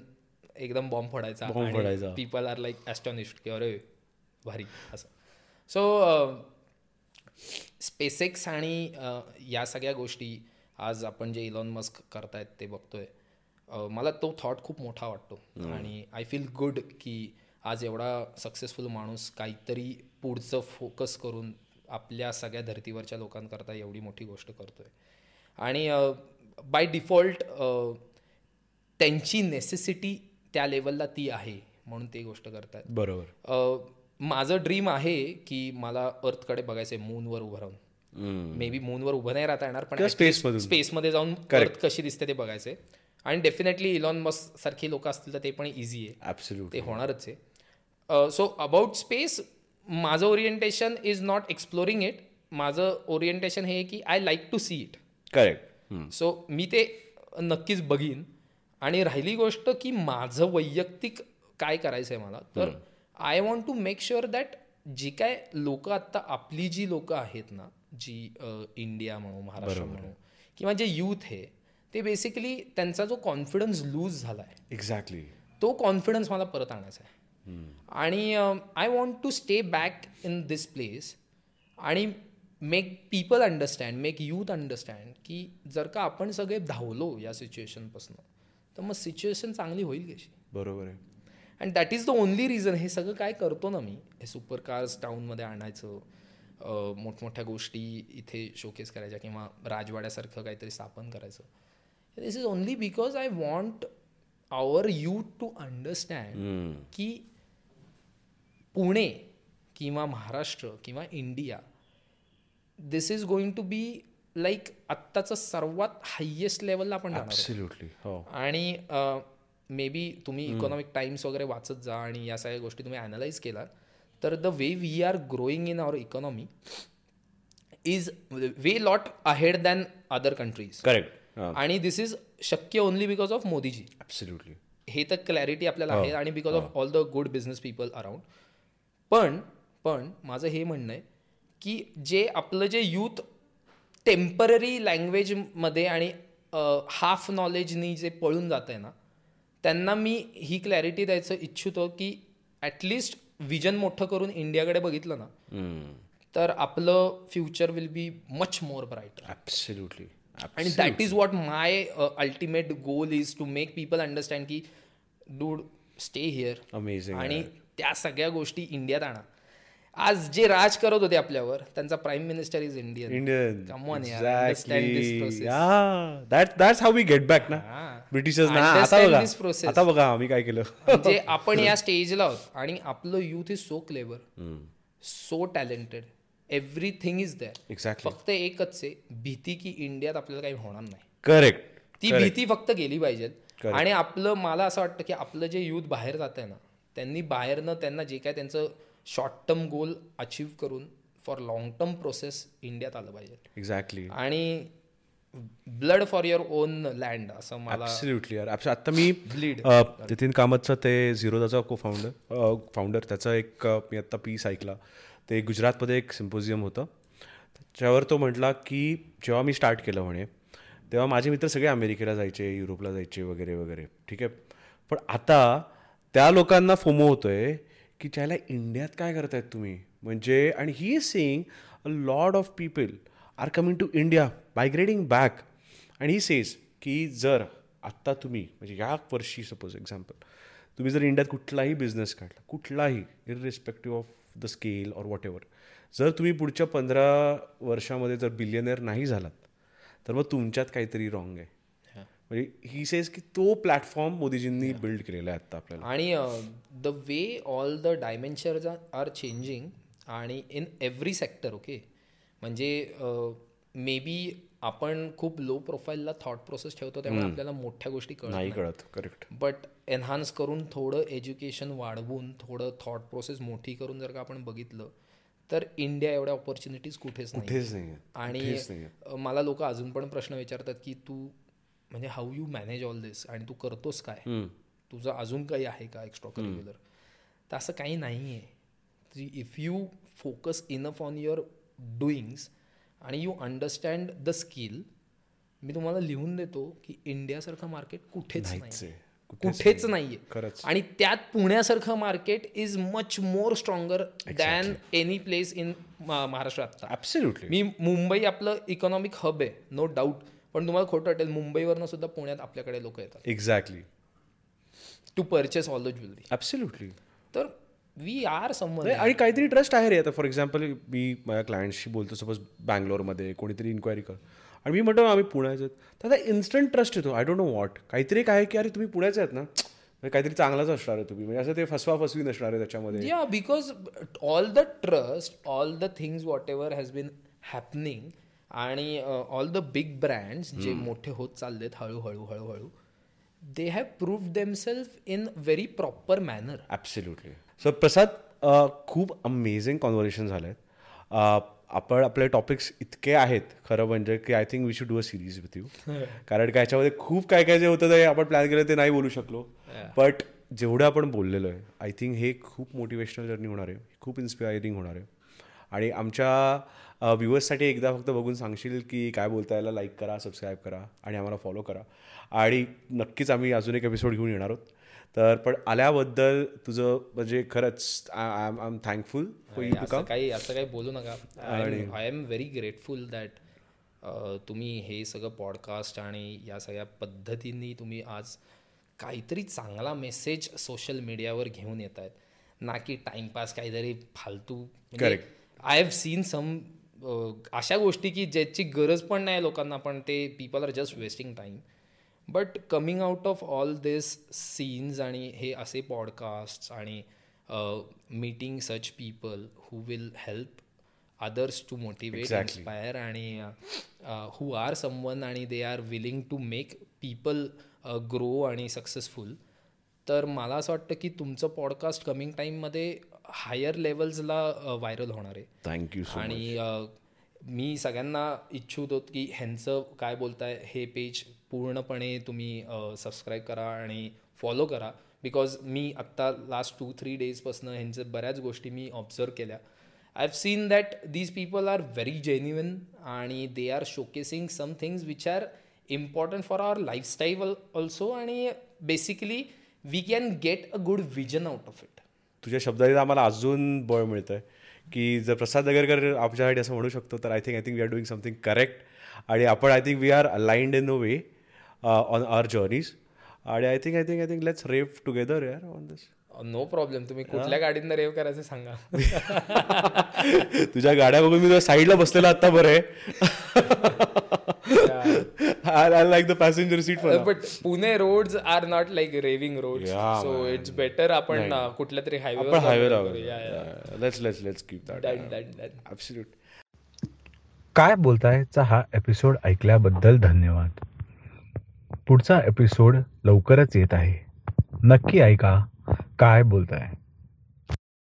[SPEAKER 3] एकदम बॉम्ब फोडायचा. पीपल आर लाईक ॲस्टॉनिश्ड की अरे भारी. असं. सो स्पेसेक्स आणि या सगळ्या गोष्टी आज आपण जे इलॉन मस्क करतायत ते बघतोय. मला तो थॉट खूप मोठा वाटतो. आणि आय फील गुड की आज एवढा सक्सेसफुल माणूस काहीतरी पुढचं फोकस करून आपल्या सगळ्या धर्तीवरच्या लोकांकरता एवढी मोठी गोष्ट करतोय. आणि बाय डिफॉल्ट त्यांची नेसेसिटी त्या लेवलला ती आहे म्हणून ते गोष्ट करतात.
[SPEAKER 2] बरोबर.
[SPEAKER 3] माझं ड्रीम आहे की मला अर्थकडे बघायचं आहे मूनवर उभं राहून. मे बी मूनवर उभं नाही राहता येणार पण. स्पेसमध्ये जाऊन अर्थ कशी दिसते ते बघायचे आणि डेफिनेटली इलॉन मस्क सारखी लोक असतील तर ते पण इझी आहे. ते होणारच आहे. सो अबाउट स्पेस माझं orientation is not exploring it माझं ओरिएंटेशन हे की I like to see it
[SPEAKER 2] correct
[SPEAKER 3] so मी ते नक्कीच बघीन. आणि राहिली गोष्ट की माझं वैयक्तिक काय करायचं आहे मला तर I want to make sure that जी काय लोक आत्ता आपली जी लोक आहेत ना जी इंडिया म्हणू महाराष्ट्र म्हणू किंवा जे यूथ आहे ते बेसिकली त्यांचा जो कॉन्फिडन्स लूज झाला आहे
[SPEAKER 2] एक्झॅक्टली
[SPEAKER 3] तो कॉन्फिडन्स मला परत आणायचा आहे. आणि I want to stay back in this place आणि make people understand make youth understand की जर का आपण सगळे धावलो या सिच्युएशनपासून तर मग सिच्युएशन चांगली होईल कशी
[SPEAKER 2] बरोबर आहे.
[SPEAKER 3] And that is the only reason हे सगळं काय करतो ना मी हे सुपर कार्स टाऊनमध्ये आणायचं मोठमोठ्या गोष्टी इथे शोकेस करायच्या किंवा राजवाड्यासारखं काहीतरी स्थापन करायचं. This is only because I want our you to understand की पुणे किंवा महाराष्ट्र किंवा India this is going to be like आत्ताचं सर्वात हायेस्ट लेवलला आपण
[SPEAKER 2] हो.
[SPEAKER 3] आणि मे बी तुम्ही इकॉनॉमिक टाइम्स वगैरे वाचत जा आणि या सगळ्या गोष्टी तुम्ही अनालाइज केला तर the way we are growing in our economy is way lot ahead than other countries
[SPEAKER 2] correct
[SPEAKER 3] आणि दिस इज शक्य only because of Modiji.
[SPEAKER 2] Absolutely
[SPEAKER 3] हे तर क्लॅरिटी आपल्याला आहे आणि because of all the good business people around पण पण माझं हे म्हणणं आहे की जे आपलं जे यूथ टेंपररी लँग्वेजमध्ये आणि हाफ नॉलेजनी जे पळून जात आहे ना त्यांना मी ही क्लॅरिटी द्यायचं इच्छितो की ॲटलिस्ट विजन मोठं करून इंडियाकडे बघितलं ना तर आपलं future will be much more bright
[SPEAKER 2] absolutely
[SPEAKER 3] आणि that is what my ultimate goal is to make people understand की डूड स्टे हिअर
[SPEAKER 2] अमेझिंग
[SPEAKER 3] आणि त्या सगळ्या गोष्टी इंडियात आणा. आज जे राज करत होते आपल्यावर त्यांचा prime minister is Indian
[SPEAKER 2] Indian that's how we get back ना. ब्रिटिशर्स ना आता बघा
[SPEAKER 3] process.
[SPEAKER 2] आता बघा आम्ही काय केलं
[SPEAKER 3] म्हणजे आपण (laughs) या स्टेजला आहोत आणि आपलं youth is so clever so talented everything is there
[SPEAKER 2] exactly
[SPEAKER 3] फक्त एकच आहे भीती की इंडियात आपल्याला काही होणार नाही.
[SPEAKER 2] करेक्ट
[SPEAKER 3] ती भीती फक्त गेली पाहिजेत. आणि आपलं मला असं वाटतं की आपलं जे युथ बाहेर जात आहे ना त्यांनी बाहेरनं त्यांना जे काय त्यांचं शॉर्ट टर्म गोल अचीव करून फॉर लॉंग टर्म प्रोसेस इंडियात आलं पाहिजे
[SPEAKER 2] एक्झॅक्टली
[SPEAKER 3] आणि blood for your own land असं मला
[SPEAKER 2] आता मी. अ, नितीन कामतचं ते झिरोदाचा को फाउंडर फाउंडर त्याचा एक मी आत्ता पीस ऐकला. ते गुजरातमध्ये एक सिम्पोजियम होतं. त्याच्यावर तो म्हटला की जेव्हा मी स्टार्ट केलं म्हणे तेव्हा माझे मित्र सगळे अमेरिकेला जायचे युरोपला जायचे वगैरे वगैरे. ठीक आहे? पण आता त्या लोकांना फोमो होतो आहे की त्याला इंडियात काय करतायत तुम्ही? म्हणजे आणि he is saying a lot of people are coming to India migrating back आणि ही सेज की जर आत्ता तुम्ही म्हणजे या वर्षी सपोज एक्झाम्पल तुम्ही जर इंडियात कुठलाही बिझनेस काढला कुठलाही irrespective of the scale or whatever जर तुम्ही पुढच्या पंधरा वर्षामध्ये जर बिलियनर नाही झालात तर मग तुमच्यात काहीतरी रॉंग आहे. म्हणजे ही सेज की तो प्लॅटफॉर्म मोदीजींनी बिल्ड केलेला आहे आत्ता आपल्याला.
[SPEAKER 3] आणि the way all the dimensions are changing आणि इन एव्हरी सेक्टर ओके म्हणजे मे बी आपण खूप लो प्रोफाईलला थॉट प्रोसेस ठेवतो त्यामुळे आपल्याला मोठ्या गोष्टी कळत
[SPEAKER 2] नाही कळत. करेक्ट
[SPEAKER 3] बट एन्हान्स करून थोडं एज्युकेशन वाढवून थोडं थॉट प्रोसेस मोठी करून जर का आपण बघितलं तर इंडिया एवढ्या ऑपॉर्च्युनिटीज कुठेच नाही आणि मला लोक अजून पण प्रश्न विचारतात की तू म्हणजे how you manage all this आणि तू करतोस काय? तुझं अजून काही आहे का एक्स्ट्रा करिक्युलर तर असं काही नाही आहे if you focus enough on your doings आणि यू अंडरस्टँड द स्किल मी तुम्हाला लिहून देतो की इंडियासारखं मार्केट कुठेच नाही
[SPEAKER 2] आहे.
[SPEAKER 3] कुठेच नाहीये. आणि त्यात पुण्यासारखं market is much more stronger than any place in Maharashtra आता मी मुंबई आपलं इकॉनॉमिक हब आहे नो डाऊट पण तुम्हाला खोटं वाटेल मुंबईवरनं सुद्धा पुण्यात आपल्याकडे लोक येतात.
[SPEAKER 2] Exactly
[SPEAKER 3] to purchase all the jewellery
[SPEAKER 2] absolutely
[SPEAKER 3] तर वी आर समवन
[SPEAKER 2] आणि काहीतरी ट्रस्ट आहे रे आता. फॉर एक्झाम्पल मी माझ्या क्लायंटशी बोलतो सपोज बँगलोरमध्ये कोणीतरी इन्क्वायरी कर. आणि मी म्हणतो आम्ही पुण्याचे आहेत. तर आता इन्स्टंट ट्रस्ट येतो. आय डोंट नो वॉट काहीतरी काय की अरे तुम्ही पुण्याचे आहेत ना? म्हणजे काहीतरी चांगलाच असणार आहे तुम्ही. म्हणजे असं ते फसवा फसवी नसणार आहे त्याच्यामध्ये.
[SPEAKER 3] Yeah because all the trust all the things what ever has been happening आणि ऑल द बिग ब्रँड्स जे मोठे होत चाललेत हळूहळू हळूहळू they have prove themself in very proper manner
[SPEAKER 2] absolutely so Prasad खूप अमेझिंग कॉन्व्हर्सेशन झालं आहे आपण आपले टॉपिक्स इतके आहेत खरं म्हणजे की I think we should do a series with you कारण का याच्यामध्ये खूप काय काय जे होतं ते आपण प्लॅन केलं ते नाही बोलू शकलो. बट जेवढं आपण बोललेलो आहे आय थिंक हे खूप मोटिवेशनल जर्नी होणार आहे खूप इन्स्पायरिंग होणार आहे. आणि आमच्या व्ह्युअर्ससाठी एकदा फक्त बघून सांगशील की काय बोलता याला लाईक करा सबस्क्राईब करा आणि आम्हाला फॉलो करा. आणि नक्कीच आम्ही अजून एक एपिसोड घेऊन येणार आहोत. तर पण आल्याबद्दल तुझं म्हणजे खरंच I I am thankful for you to
[SPEAKER 3] असं
[SPEAKER 2] कम
[SPEAKER 3] काही असं काही बोलू नका. I am very grateful that तुम्ही हे सगळं पॉडकास्ट आणि या सगळ्या पद्धतींनी तुम्ही आज काहीतरी चांगला मेसेज सोशल मीडियावर घेऊन येत आहेत. ना की टाइमपास काहीतरी फालतू.
[SPEAKER 2] Correct.
[SPEAKER 3] I have seen some अशा गोष्टी की ज्याची गरज पण नाही लोकांना पण ते people are just wasting time but coming out of all this scenes आणि हे असे पॉडकास्ट आणि meeting such people who will help others to motivate. Inspire आणि हू आर समवन आणि they are willing to make people grow आणि successful तर मला असं वाटतं की तुमचं पॉडकास्ट कमिंग टाईममध्ये हायर लेवल्सला व्हायरल होणार आहे.
[SPEAKER 2] थँक्यू
[SPEAKER 3] आणि मी सगळ्यांना इच्छुक होत की ह्यांचं काय बोलताय हे पेज पूर्णपणे तुम्ही सबस्क्राईब करा आणि फॉलो करा. बिकॉज मी आत्ता लास्ट टू थ्री डेजपासून ह्यांचं बऱ्याच गोष्टी मी ऑब्झर्व केल्या. I have seen that these people are very genuine आणि they are showcasing some things which are important for our lifestyle also आणि basically we can get a good vision out of it
[SPEAKER 2] तुझ्या शब्दाने आम्हाला अजून बळ मिळतं आहे की जर प्रसाद नगरकर आमच्यासाठी असं म्हणू शकतो तर I think I think we are doing something correct आणि आपण I think we are aligned in a way on our journeys आणि I think I think I think let's rev together यार ऑन दिस
[SPEAKER 3] नो प्रॉब्लेम तुम्ही कुठल्या गाडीनं रेव करायचं सांगा. (laughs)
[SPEAKER 2] तुझ्या गाड्या बघून मी तुझ्या साईडला बसलेला आता बरं आहे. (laughs) I like the passenger seat for
[SPEAKER 3] but Pune roads are not like raving road
[SPEAKER 2] Yeah,
[SPEAKER 3] so it's better आपण uh, कुठल्या तरी
[SPEAKER 2] आपण highway
[SPEAKER 3] highway
[SPEAKER 2] let's let's let's keep that absolute
[SPEAKER 1] काय बोलतायचा हा एपिसोड ऐकल्याबद्दल धन्यवाद. पुढचा एपिसोड लवकरच येत आहे. नक्की ऐका. काय बोलताय?